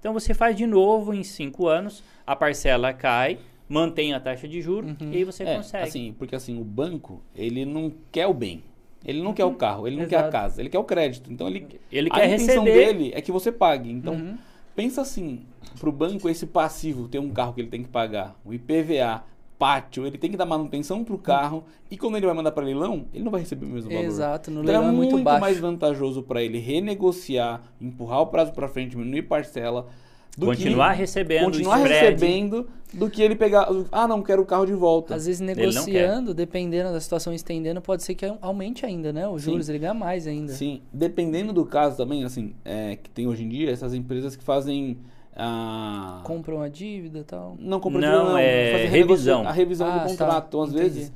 Então você faz de novo em cinco anos, a parcela cai, mantém a taxa de juros e aí você é, consegue. assim, porque assim, o banco, ele não quer o bem. Ele não quer o carro, ele não quer a Exato. casa, ele quer o crédito. Então ele, Ele a quer intenção receber. dele é que você pague. Então, Uhum. pensa assim, pro banco esse passivo ter um carro que ele tem que pagar, o IPVA, pátio, ele tem que dar manutenção pro carro e quando ele vai mandar para leilão, ele não vai receber o mesmo valor. Exato, no Então leilão é é muito, muito baixo. mais vantajoso para ele renegociar, empurrar o prazo para frente, diminuir parcela, do Continuar que recebendo o continuar spread. recebendo do que ele pegar, ah, não quero o carro de volta. Às vezes negociando, dependendo da situação estendendo, pode ser que aumente ainda, né? Os Sim. juros, ele ganha mais ainda. Sim, dependendo do caso também, assim, é, que tem hoje em dia essas empresas que fazem a Compram a dívida e tal. não compra Não, dívida, não, é fazem revisão. A revisão Ah, do tá, contrato. Então, às entendi. vezes,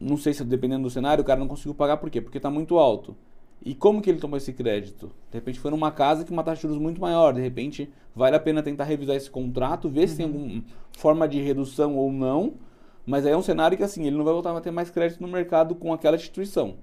não sei se dependendo do cenário, o cara não conseguiu pagar por quê? Porque está muito alto. E como que ele tomou esse crédito? De repente foi numa casa que uma taxa de juros muito maior. De repente, vale a pena tentar revisar esse contrato, ver se tem Uhum. alguma forma de redução ou não. Mas aí é um cenário que assim, ele não vai voltar a ter mais crédito no mercado com aquela instituição.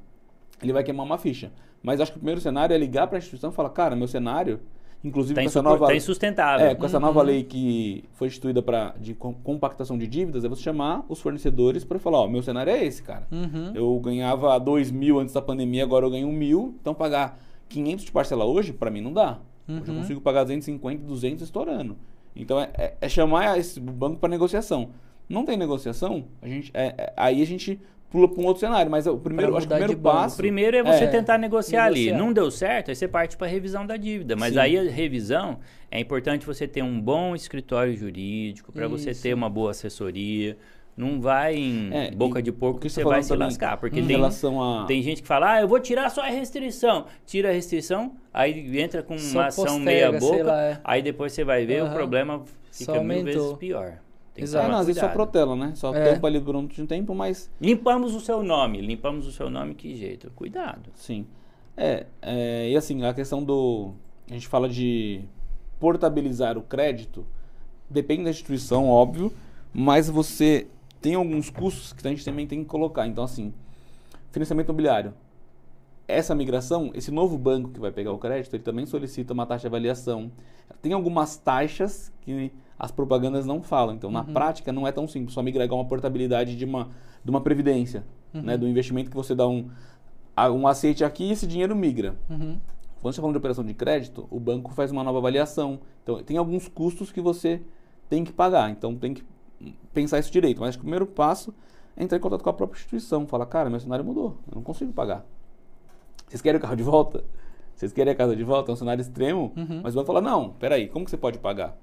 Ele vai queimar uma ficha. Mas acho que o primeiro cenário é ligar para a instituição e falar, cara, meu cenário, inclusive Tá, com essa nova tá insustentável. é, com essa Uhum. nova lei que foi instituída para de com- compactação de dívidas, é você chamar os fornecedores para falar, ó, meu cenário é esse, cara. Uhum. Eu ganhava 2 mil antes da pandemia, agora eu ganho 1 mil. Então pagar 500 de parcela hoje, para mim não dá. Hoje eu Uhum. consigo pagar 250, 200 estourando. Então é, é- é chamar esse banco para negociação. Não tem negociação, a gente, é- é- aí a gente pula para um outro cenário. Mas o primeiro, acho que o primeiro passo... O primeiro é você É, tentar negociar, ali. negociar. Não deu certo, aí você parte para revisão da dívida. Mas Sim. aí a revisão é importante você ter um bom escritório jurídico para você ter uma boa assessoria. Não vai em É, boca de porco o que que você vai se também lascar. Porque em tem, relação a... tem gente que fala, ah, eu vou tirar só a restrição. Tira a restrição, aí entra com Só uma ação posterga, meia boca, lá, é. aí depois você vai ver o Aham. problema fica Só mil vezes pior. Tem Exato. É, não, às vezes só protela, né? Só É. tampa ali durante um tempo, mas Limpamos o seu nome, limpamos o seu nome, que jeito? Cuidado. Sim. É, é, e assim, a questão do. A gente fala de portabilizar o crédito, depende da instituição, óbvio, mas você tem alguns custos que a gente também tem que colocar. Então, assim, financiamento imobiliário. Essa migração, esse novo banco que vai pegar o crédito, ele também solicita uma taxa de avaliação. Tem algumas taxas que as propagandas não falam. Então, na prática, não é tão simples só migrar uma portabilidade de uma, de uma previdência, né? Do investimento que você dá um, a- um aceite aqui e esse dinheiro migra. Uhum. Quando você está falando de operação de crédito, o banco faz uma nova avaliação. Então, tem alguns custos que você tem que pagar. Então, tem que pensar isso direito. Mas o primeiro passo é entrar em contato com a própria instituição. Falar, cara, meu cenário mudou. Eu não consigo pagar. Vocês querem o carro de volta? Vocês querem a casa de volta? É um cenário extremo. Uhum. Mas o banco fala, não, peraí, como que você pode pagar?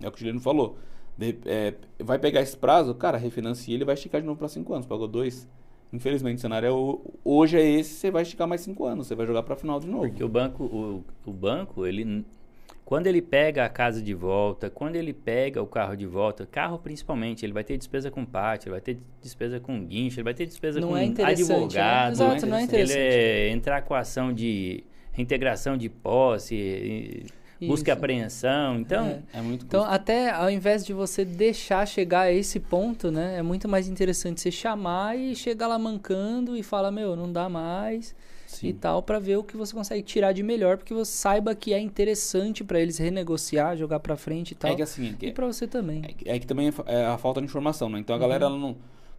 É o que o Juliano falou. De- é, vai pegar esse prazo, cara, refinancia, ele vai esticar de novo para cinco anos. Pagou dois. Infelizmente, o cenário é hoje é esse, você vai esticar mais cinco anos, você vai jogar pra final de novo. Porque o banco, o, o banco, ele quando ele pega a casa de volta, quando ele pega o carro de volta, carro principalmente, ele vai ter despesa com pátio, ele vai ter despesa com guincho, ele vai ter despesa Não com é interessante, né? advogado. Exato, não é Ele interessante. é entrar com ação de reintegração de posse, busca e apreensão. Então, É. É muito Então, custo. até ao invés de você deixar chegar a esse ponto, né? É muito mais interessante você chamar e chegar lá mancando e falar, meu, não dá mais Sim. e tal, pra ver o que você consegue tirar de melhor, porque você saiba que é interessante pra eles renegociar, jogar pra frente e tal. É que assim, E é, pra você também. é que- é que também é é a falta de informação, né? Então a Uhum. galera, ela não.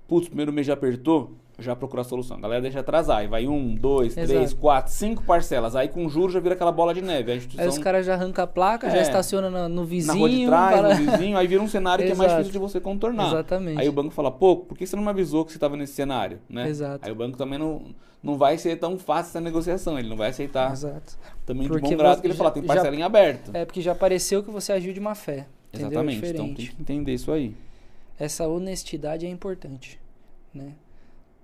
Putz, primeiro mês já apertou, já procura a solução. A galera deixa atrasar. Aí vai um, dois, três, Exato. quatro, cinco parcelas. Aí com juros já vira aquela bola de neve. A Aí instituição os caras já arrancam a placa, já É. estaciona no, no na vizinho. rua de trás, fala- no vizinho, aí vira um cenário que é mais difícil de você contornar. Exatamente. Aí o banco fala, pô, por que você não me avisou que você estava nesse cenário? Né? Exato. Aí o banco também não, não vai ser tão fácil essa negociação. Ele não vai aceitar Exato. também de Porque bom grado que ele já- fala, tem já- parcela em aberto. É porque já pareceu que você agiu de má fé. Entendeu? É Exatamente. Então tem que entender isso aí. Essa honestidade é importante, né?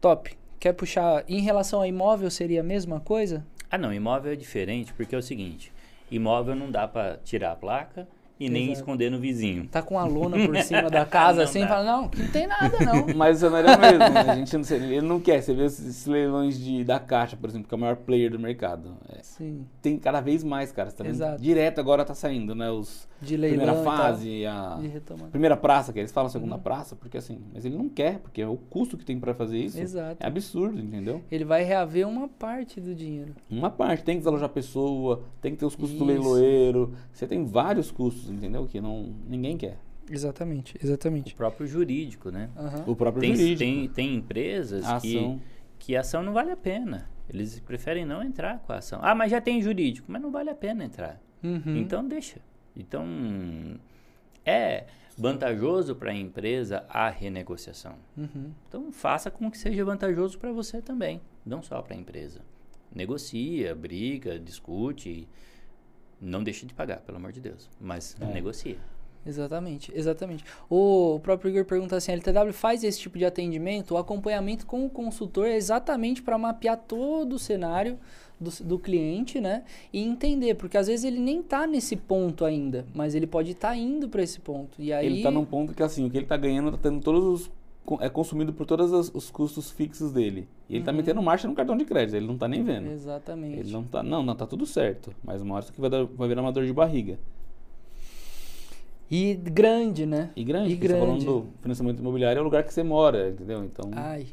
Top. Quer puxar em relação a imóvel seria a mesma coisa? ah não, imóvel é diferente, porque é o seguinte, imóvel não dá para tirar a placa e nem Exato. esconder no vizinho. Tá com a lona por cima da casa Não assim, dá. fala não, não tem nada não. Mas o cenário é o mesmo, né? A gente não, sei, ele não quer. Você vê esses leilões de, da Caixa, por exemplo, que é o maior player do mercado. É, Sim, tem cada vez mais, cara. Você tá vendo? Exato. Direto agora tá saindo, né? Os de leilão primeira e tal, fase, a primeira praça, que eles falam segunda Uhum. praça, porque assim, mas ele não quer, porque o custo que tem pra fazer isso Exato. é absurdo, entendeu? Ele vai reaver uma parte do dinheiro. Uma parte, tem que desalojar a pessoa, tem que ter os custos do Isso. leiloeiro, você tem vários custos, entendeu? Que não ninguém quer. Exatamente, O exatamente. próprio jurídico, né? Aham. O próprio Tem, jurídico, tem, tem empresas a que, ação. que a ação não vale a pena. Eles preferem não entrar com a ação. Ah, mas já tem jurídico, mas não vale a pena entrar. Uhum. Então deixa. Então é vantajoso para a empresa a renegociação. Uhum. Então faça com que seja vantajoso para você também, não só para a empresa. Negocia, briga, discute, não deixe de pagar, pelo amor de Deus, mas É. negocia. Exatamente, exatamente. O, próprio Igor pergunta assim: a LTW faz esse tipo de atendimento? O acompanhamento com o consultor é exatamente para mapear todo o cenário do, do cliente, né? E entender, porque às vezes ele nem tá nesse ponto ainda, mas ele pode estar indo para esse ponto. E aí. Ele tá num ponto que assim, o que ele tá ganhando tá tendo todos os é consumido por todos os, os custos fixos dele. E ele tá Uhum. metendo marcha no cartão de crédito, ele não tá nem vendo. Exatamente. Ele não tá, não, não, tá tudo certo, mas uma hora isso aqui vai, dar, vai virar uma dor de barriga. E grande, né? E grande, E porque você tá falando grande. do financiamento imobiliário é o lugar que você mora, entendeu? Então, Ai.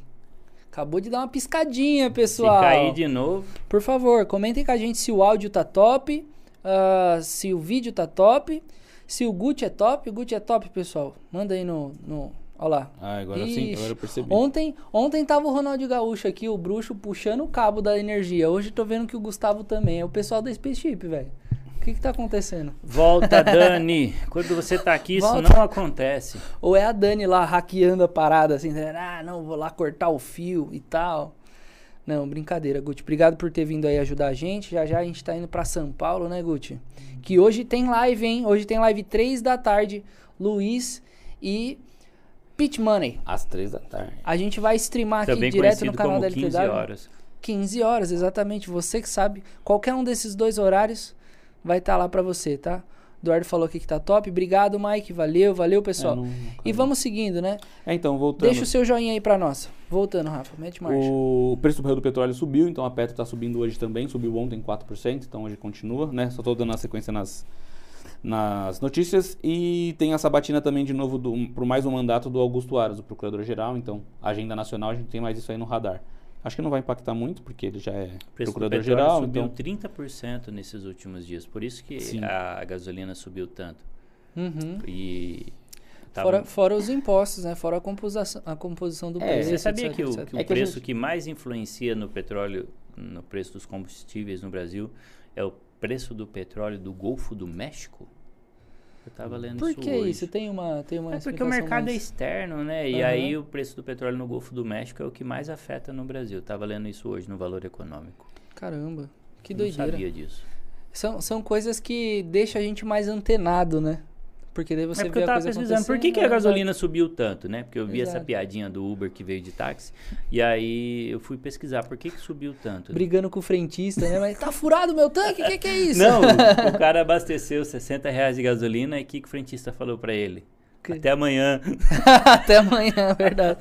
Acabou de dar uma piscadinha, Se pessoal. cair de novo, Por favor, comentem com a gente se o áudio tá top, ah, se o vídeo tá top, se o Gucci é top. O Gucci é top, pessoal. Manda aí no. no olha lá. ah, agora sim, Ixi. agora eu percebi. Ontem, ontem tava o Ronaldo Gaúcho aqui, o bruxo, puxando o cabo da energia. Hoje tô vendo que o Gustavo também. É o pessoal da Spaceship, velho. O que que tá acontecendo? volta, Dani. Quando você tá aqui, isso Volta. não acontece. Ou é a Dani lá hackeando a parada, assim, ah, não, vou lá cortar o fio e tal. Não, brincadeira, Gucci. Obrigado por ter vindo aí ajudar a gente. Já já a gente tá indo pra São Paulo, né, Gucci? Que hoje tem live, hein? Hoje tem live 3 da tarde. Luiz e Pitch Money. Às três da tarde. A gente vai streamar aqui Também direto no canal como da 15 LTW. horas. 15 horas, exatamente. Você que sabe. Qualquer um desses dois horários vai estar lá pra você, tá? Eduardo falou aqui que tá top. Obrigado, Mike. Valeu, valeu, pessoal. É, não- não E vamos seguindo, né? É, então, voltando. Deixa o seu joinha aí pra nós. Voltando, Rafa. Mete marcha. O preço do barril do petróleo subiu, então a Petro está subindo hoje também, subiu ontem 4%, então hoje continua, né? Só estou dando a sequência nas, nas notícias. E tem a sabatina também de novo do, por mais um mandato do Augusto Aras, o Procurador-Geral, então agenda nacional, a gente tem mais isso aí no radar. Acho que não vai impactar muito, porque ele já é Procurador-Geral, subiu então... 30% nesses últimos dias. Por isso que Sim. a gasolina subiu tanto. Uhum. E tava- Fora, fora os impostos, né? Fora a composição, a composição do É, preço. Você sabia etc, que o, que o É que preço gente- que mais influencia no petróleo, no preço dos combustíveis no Brasil, é o preço do petróleo do Golfo do México? Eu estava lendo Por isso que hoje. isso? Tem uma, tem uma É porque o mercado é mais- externo, né? E Aham. aí o preço do petróleo no Golfo do México é o que mais afeta no Brasil. Tava lendo isso hoje no Valor Econômico. Caramba, que Não doideira. sabia disso. São, são coisas que deixam a gente mais antenado, né? Porque daí você é porque vê eu a tava coisa pesquisando. Por que, que a gasolina subiu tanto, né? Porque eu vi essa Exato. piadinha do Uber que veio de táxi. E aí eu fui pesquisar por que, que subiu tanto. né? Brigando com o frentista, né? Mas tá furado meu tanque? O que, que é isso? Não, o, o cara abasteceu 60 reais de gasolina e o que, que o frentista falou pra ele? Que- Até amanhã. Até amanhã, é verdade.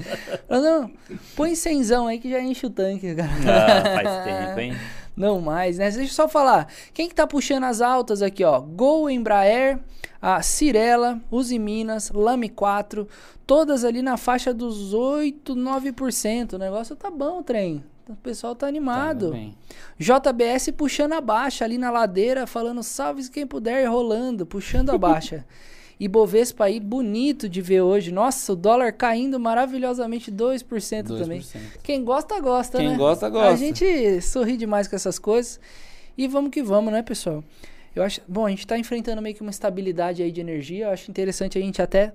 Mas não, põe cenzão aí que já enche o tanque, cara. Ah, faz tempo, hein? Não mais, né? Deixa eu só falar. Quem que tá puxando as altas aqui, ó? Gol, Embraer, a Cirela, Uzi Minas, Lame 4, todas ali na faixa dos 8, 9%. O negócio tá bom, trem. O pessoal tá animado. Tá. JBS puxando a baixa ali na ladeira, falando salve quem puder, rolando, puxando a baixa. E Bovespa aí, bonito de ver hoje. Nossa, o dólar caindo maravilhosamente 2%, também. 2%. Quem gosta, gosta, Quem né? gosta, A gosta. gente sorri demais com essas coisas. E vamos que vamos, né, pessoal? Eu acho, bom, a gente tá enfrentando meio que uma estabilidade aí de energia. Eu acho interessante a gente até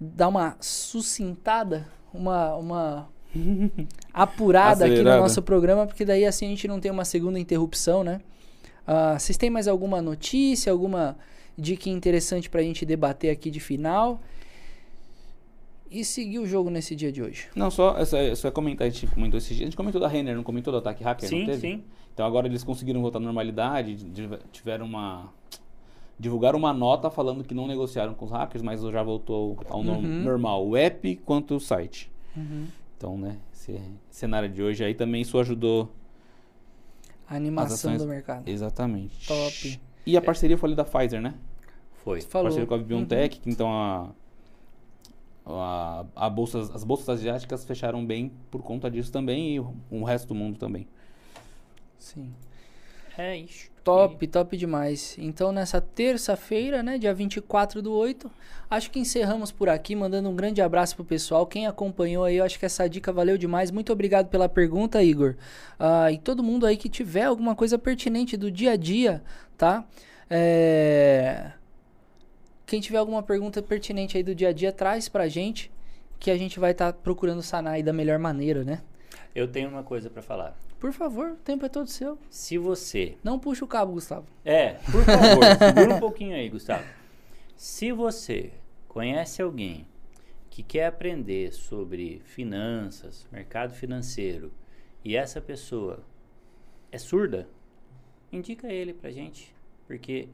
dar uma sucintada, uma, uma apurada aqui no Acelerada. nosso programa, porque daí assim a gente não tem uma segunda interrupção, né? Ah, vocês têm mais alguma notícia, alguma dica interessante pra gente debater aqui de final? E seguir o jogo nesse dia de hoje. Não, só, essa, só ia comentar, a gente comentou esse dia. A gente comentou da Renner, não comentou do ataque hacker, não Sim, teve? sim. Então agora eles conseguiram voltar à normalidade, tiveram uma. Divulgaram uma nota falando que não negociaram com os hackers, mas já voltou ao Uhum. normal, o app quanto o site. Então, né, esse cenário de hoje aí também isso ajudou. A animação do mercado. Exatamente. Top. E a parceria foi ali da Pfizer, né? Foi. Falou. Parceria com a BioNTech, que então a, a, a bolsa, as bolsas asiáticas fecharam bem por conta disso também e o, o resto do mundo também. Sim. É isso. Top, top demais. Então, nessa terça-feira, né, dia 24 do 8, acho que encerramos por aqui, mandando um grande abraço pro pessoal. Quem acompanhou aí, eu acho que essa dica valeu demais. Muito obrigado pela pergunta, Igor. Ah, e todo mundo aí que tiver alguma coisa pertinente do dia a dia, tá? É... Quem tiver alguma pergunta pertinente aí do dia a dia, traz pra gente, que a gente vai estar procurando sanar aí da melhor maneira, né? Eu tenho uma coisa pra falar. Por favor, o tempo é todo seu. Se você Não puxa o cabo, Gustavo. É, por favor, segura um pouquinho aí, Gustavo. Se você conhece alguém que quer aprender sobre finanças, mercado financeiro, e essa pessoa é surda, indica ele pra gente, porque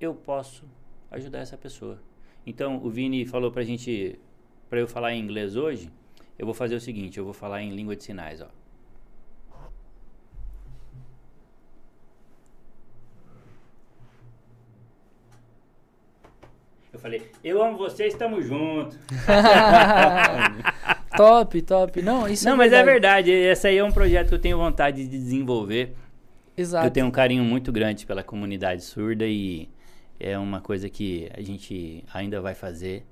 eu posso ajudar essa pessoa. Então, o Vini falou pra gente, pra eu falar em inglês hoje, eu vou fazer o seguinte, eu vou falar em língua de sinais, ó. Eu falei, eu amo você, estamos juntos. top, top. Não, isso Não, é mas é verdade. verdade. Esse aí é um projeto que eu tenho vontade de desenvolver. Exato. Eu tenho um carinho muito grande pela comunidade surda e é uma coisa que a gente ainda vai fazer.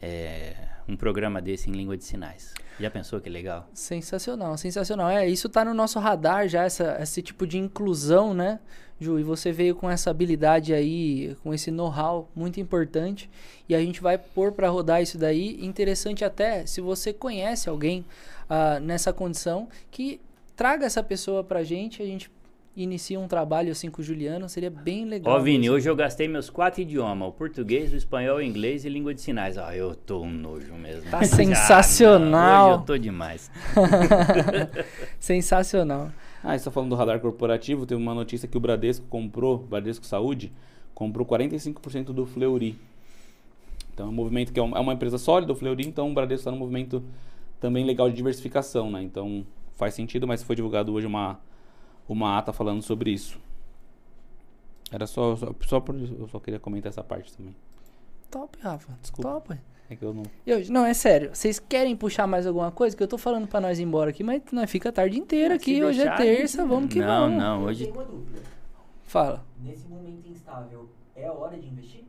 É um programa desse em língua de sinais. Já pensou que legal? Sensacional, sensacional. É, isso tá no nosso radar já, essa, esse tipo de inclusão, né, Ju? E você veio com essa habilidade aí, com esse know-how muito importante. E a gente vai pôr para rodar isso daí. Interessante até, se você conhece alguém ah, nessa condição, que traga essa pessoa pra gente, a gente inicia um trabalho assim com o Juliano, seria bem legal. Ó, Vini, mesmo. hoje eu gastei meus quatro idiomas: o português, o espanhol, o inglês e língua de sinais. Ah, eu tô um nojo mesmo. Tá Ah, sensacional. não, hoje eu tô demais. Sensacional. Ah, e só falando do radar corporativo, teve uma notícia que o Bradesco comprou, Bradesco Saúde, comprou 45% do Fleury. Então é um movimento que é uma, é uma empresa sólida, o Fleury, então o Bradesco está num movimento também legal de diversificação, né? Então faz sentido, mas foi divulgado hoje uma, uma ata falando sobre isso. Era só, só, só por, eu só queria comentar essa parte também. Top, Rafa. Desculpa. Top. É que eu não. Eu- não, é sério. Vocês querem puxar mais alguma coisa? Que eu tô falando pra nós ir embora aqui, mas nós fica a tarde inteira aqui. Se Hoje é terça, vamos que não, vamos. Não, Eu hoje. tenho uma dúvida. Fala. Nesse momento instável, é a hora de investir?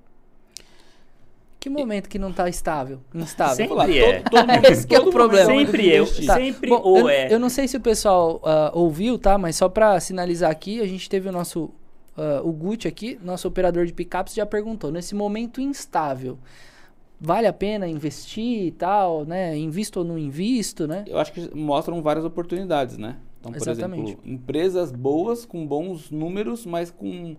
Que momento que não tá estável? Instável. Sempre Falar, é. todo, todo mundo, Esse que é o problema. Sempre eu. Tá. Sempre Bom, ou eu, é. eu não sei se o pessoal ah, ouviu, tá? Mas só pra sinalizar aqui, a gente teve o nosso. ah, o Gucci aqui, nosso operador de picapes, já perguntou. Nesse momento instável, vale a pena investir e tal, né? Invisto ou não invisto, né? Eu acho que mostram várias oportunidades, né? Então, por Exatamente. exemplo, empresas boas com bons números, mas com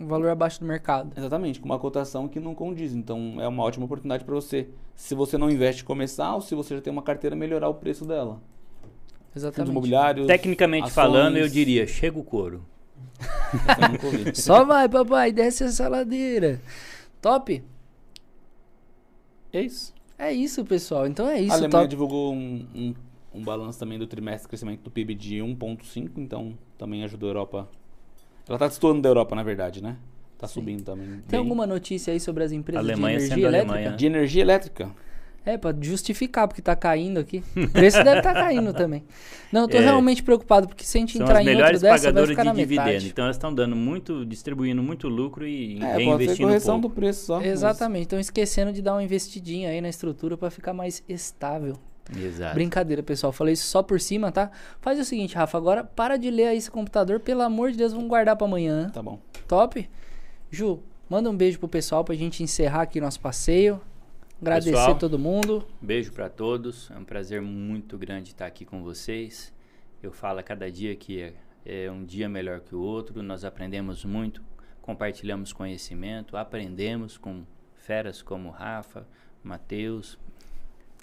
Um valor abaixo do mercado. Exatamente, com uma cotação que não condiz. Então é uma ótima oportunidade para você, se você não investe, começar, ou se você já tem uma carteira, melhorar o preço dela. Exatamente. imobiliários. Tecnicamente ações, falando, eu diria, chega o couro. Só vai, papai, desce essa ladeira. Top? É isso. É isso, pessoal. Então é isso, a Alemanha top. divulgou um, um, um balanço também do trimestre de crescimento do PIB de 1,5, então também ajudou a Europa. Ela tá destoando da Europa, na verdade, né? Tá Sim. subindo também. Tem bem. alguma notícia aí sobre as empresas Alemanha de energia elétrica? Alemanha. De energia elétrica. É, pra justificar, porque tá caindo aqui. O preço deve estar caindo também. Não, eu tô É. realmente preocupado, porque se a gente entrar em outro dessa, vai ficar de na dividendo. metade. Então elas estão dando muito, distribuindo muito lucro e É, pode ser reinvestindo correção pouco. do preço só. Exatamente. Então esquecendo de dar uma investidinha aí na estrutura pra ficar mais estável. Exato. Brincadeira, pessoal. Falei isso só por cima, tá? Faz o seguinte, Rafa, agora para de ler aí esse computador, pelo amor de Deus, vamos guardar pra amanhã. Tá bom. Top? Ju, manda um beijo pro pessoal pra gente encerrar aqui nosso passeio. Agradecer Pessoal. todo mundo. Beijo para todos. É um prazer muito grande estar aqui com vocês. Eu falo a cada dia que é, é um dia melhor que o outro. Nós aprendemos muito, compartilhamos conhecimento, aprendemos com feras como o Rafa, Matheus.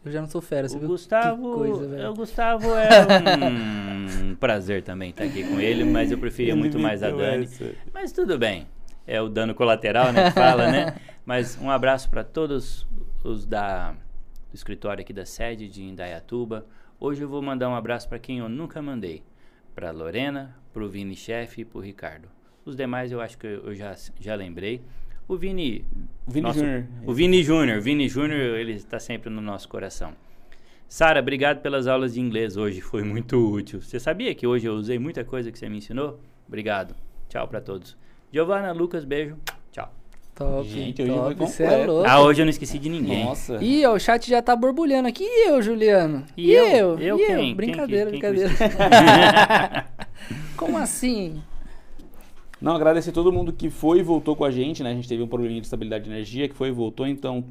Eu já não sou fera, você O viu? Gustavo, Que coisa, velho. o Gustavo é um prazer também estar aqui com ele, mas eu preferia Ele muito mais a Dani. essa. Mas tudo bem. É o dano colateral, né? Que fala, né? Mas um abraço para todos os da, do escritório aqui da sede de Indaiatuba. Hoje eu vou mandar um abraço para quem eu nunca mandei. Para Lorena, para o Vini Chefe e para o Ricardo. Os demais eu acho que eu já, já lembrei. O Vini... O Vini Júnior. O Vini Júnior. Vini Júnior, ele está sempre no nosso coração. Sara, obrigado pelas aulas de inglês hoje. Foi muito útil. Você sabia que hoje eu usei muita coisa que você me ensinou? Obrigado. Tchau para todos. Giovana, Lucas, beijo. Tchau. Top, Gente, hoje top. Você é louco. Ah, hoje eu não esqueci de ninguém. Nossa. Ih, ó, o chat já tá borbulhando aqui. E eu, Juliano? E eu? eu? Eu E quem? Quem Brincadeira, que- quem que brincadeira. Como assim? Não, agradecer todo mundo que foi e voltou com a gente, né? A gente teve um probleminha de estabilidade de energia, que foi e voltou, então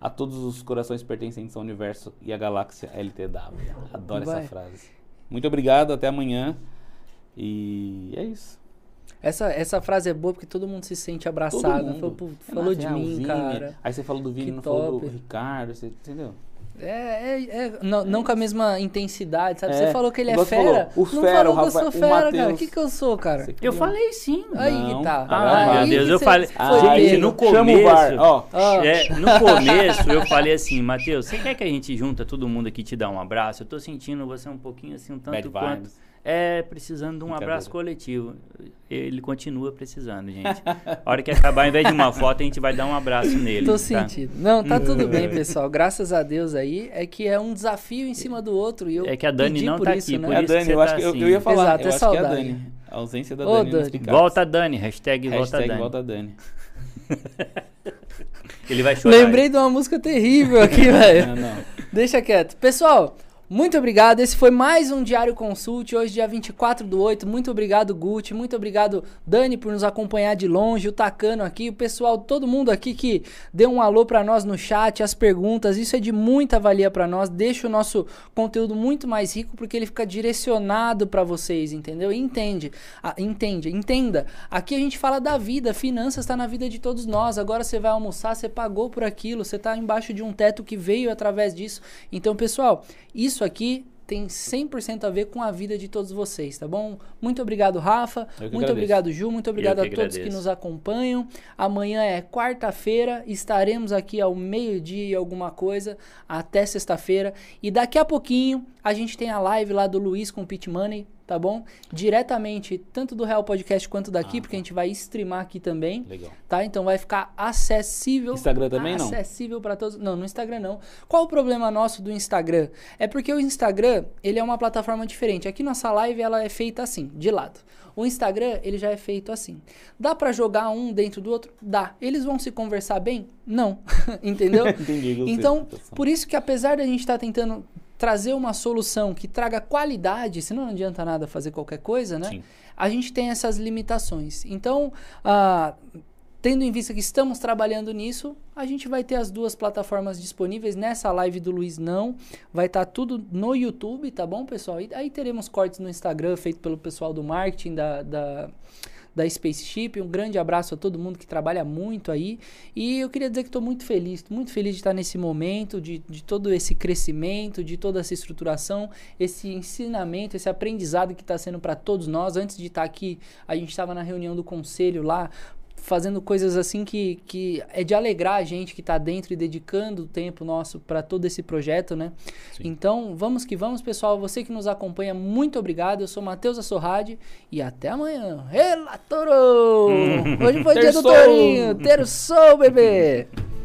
a todos os corações pertencentes ao universo e à galáxia LTW. Adoro Vai. essa frase. Muito obrigado, até amanhã. E é isso. Essa, essa frase é boa porque todo mundo se sente Todo abraçado. mundo. Falou, Renato, falou de ah, o mim, cara. Aí você falou do Vini, não falou top. do Ricardo, você, entendeu? É, é, é, não, não com a mesma intensidade, sabe? É, Você falou que ele é fera. falou, o não fera, falou o que eu sou o fera, cara. O que, que eu sou, cara? Eu falei sim. Aí Não, tá. Ah, meu Deus, eu falei- Ah, Gente, no Chama o VAR, começo- ó. É, no começo eu falei assim, Matheus, você quer que a gente junta todo mundo aqui e te dá um abraço? Eu tô sentindo você um pouquinho assim, um tanto Bad quanto. vibes. É, precisando de um abraço coletivo. Ele continua precisando, gente. A hora que acabar, ao invés de uma foto, a gente vai dar um abraço nele. Tô tá? sentindo. Não, tá tudo bem, pessoal. Graças a Deus aí. É que é um desafio em cima do outro. E eu É que a Dani não por tá isso, aqui, né? por É a isso Dani, que eu você acho tá que eu, eu assim. ia falar, Exato, eu é acho que é a saudade. Dani. A ausência da Ô, Dani. Dani. inexplicável. Volta Dani, hashtag, volta Hashtag Dani. volta Dani. Ele vai chorar. Lembrei de uma música terrível aqui, velho. Não, não. Deixa quieto. Pessoal, muito obrigado. Esse foi mais um Diário Consult. Hoje, dia 24 do 8. Muito obrigado, Gucci. Muito obrigado, Dani, por nos acompanhar de longe. O Tacano aqui. O pessoal, todo mundo aqui que deu um alô pra nós no chat, as perguntas. Isso é de muita valia pra nós. Deixa o nosso conteúdo muito mais rico porque ele fica direcionado pra vocês, entendeu? Entende. Ah, entende. Entenda. Aqui a gente fala da vida. Finanças tá na vida de todos nós. Agora você vai almoçar, você pagou por aquilo. Você tá embaixo de um teto que veio através disso. Então, pessoal, isso aqui tem 100% a ver com a vida de todos vocês, tá bom? Muito obrigado, Rafa. Que Muito agradeço. obrigado, Ju. Muito obrigado a que todos que agradeço. nos acompanham. Amanhã é quarta-feira. Estaremos aqui ao meio-dia e alguma coisa até sexta-feira. E daqui a pouquinho a gente tem a live lá do Luiz com o Pit Money, tá bom? Diretamente, tanto do Real Podcast quanto daqui, Ah, porque a gente vai streamar aqui também Legal. tá? Então vai ficar acessível. Instagram também não? Acessível para todos. Não, no Instagram não. Qual o problema nosso do Instagram? É porque o Instagram, ele é uma plataforma diferente. Aqui nossa live ela é feita assim, de lado. O Instagram, ele já é feito assim. Dá pra jogar um dentro do outro? Dá. Eles vão se conversar bem? Não. Entendeu? Entendi. Então, por isso que apesar da gente estar tentando trazer uma solução que traga qualidade, senão não adianta nada fazer qualquer coisa, né? Sim. A gente tem essas limitações. Então, ah, tendo em vista que estamos trabalhando nisso, a gente vai ter as duas plataformas disponíveis. Nessa live do Luiz não, vai estar tudo no YouTube, tá bom, pessoal? E aí teremos cortes no Instagram feito pelo pessoal do marketing da, da, da Spaceship. Um grande abraço a todo mundo que trabalha muito aí. E eu queria dizer que estou muito feliz, muito feliz de estar nesse momento, de, de todo esse crescimento, de toda essa estruturação, esse ensinamento, esse aprendizado que está sendo para todos nós. Antes de estar aqui, a gente estava na reunião do conselho lá fazendo coisas assim que, que é de alegrar a gente que está dentro e dedicando o tempo nosso para todo esse projeto, né? Sim. Então, vamos que vamos, pessoal. Você que nos acompanha, muito obrigado. Eu sou Matheus Assorrade e até amanhã. Relatoro! Hoje foi dia do Terçou! Torinho. Terçou, bebê!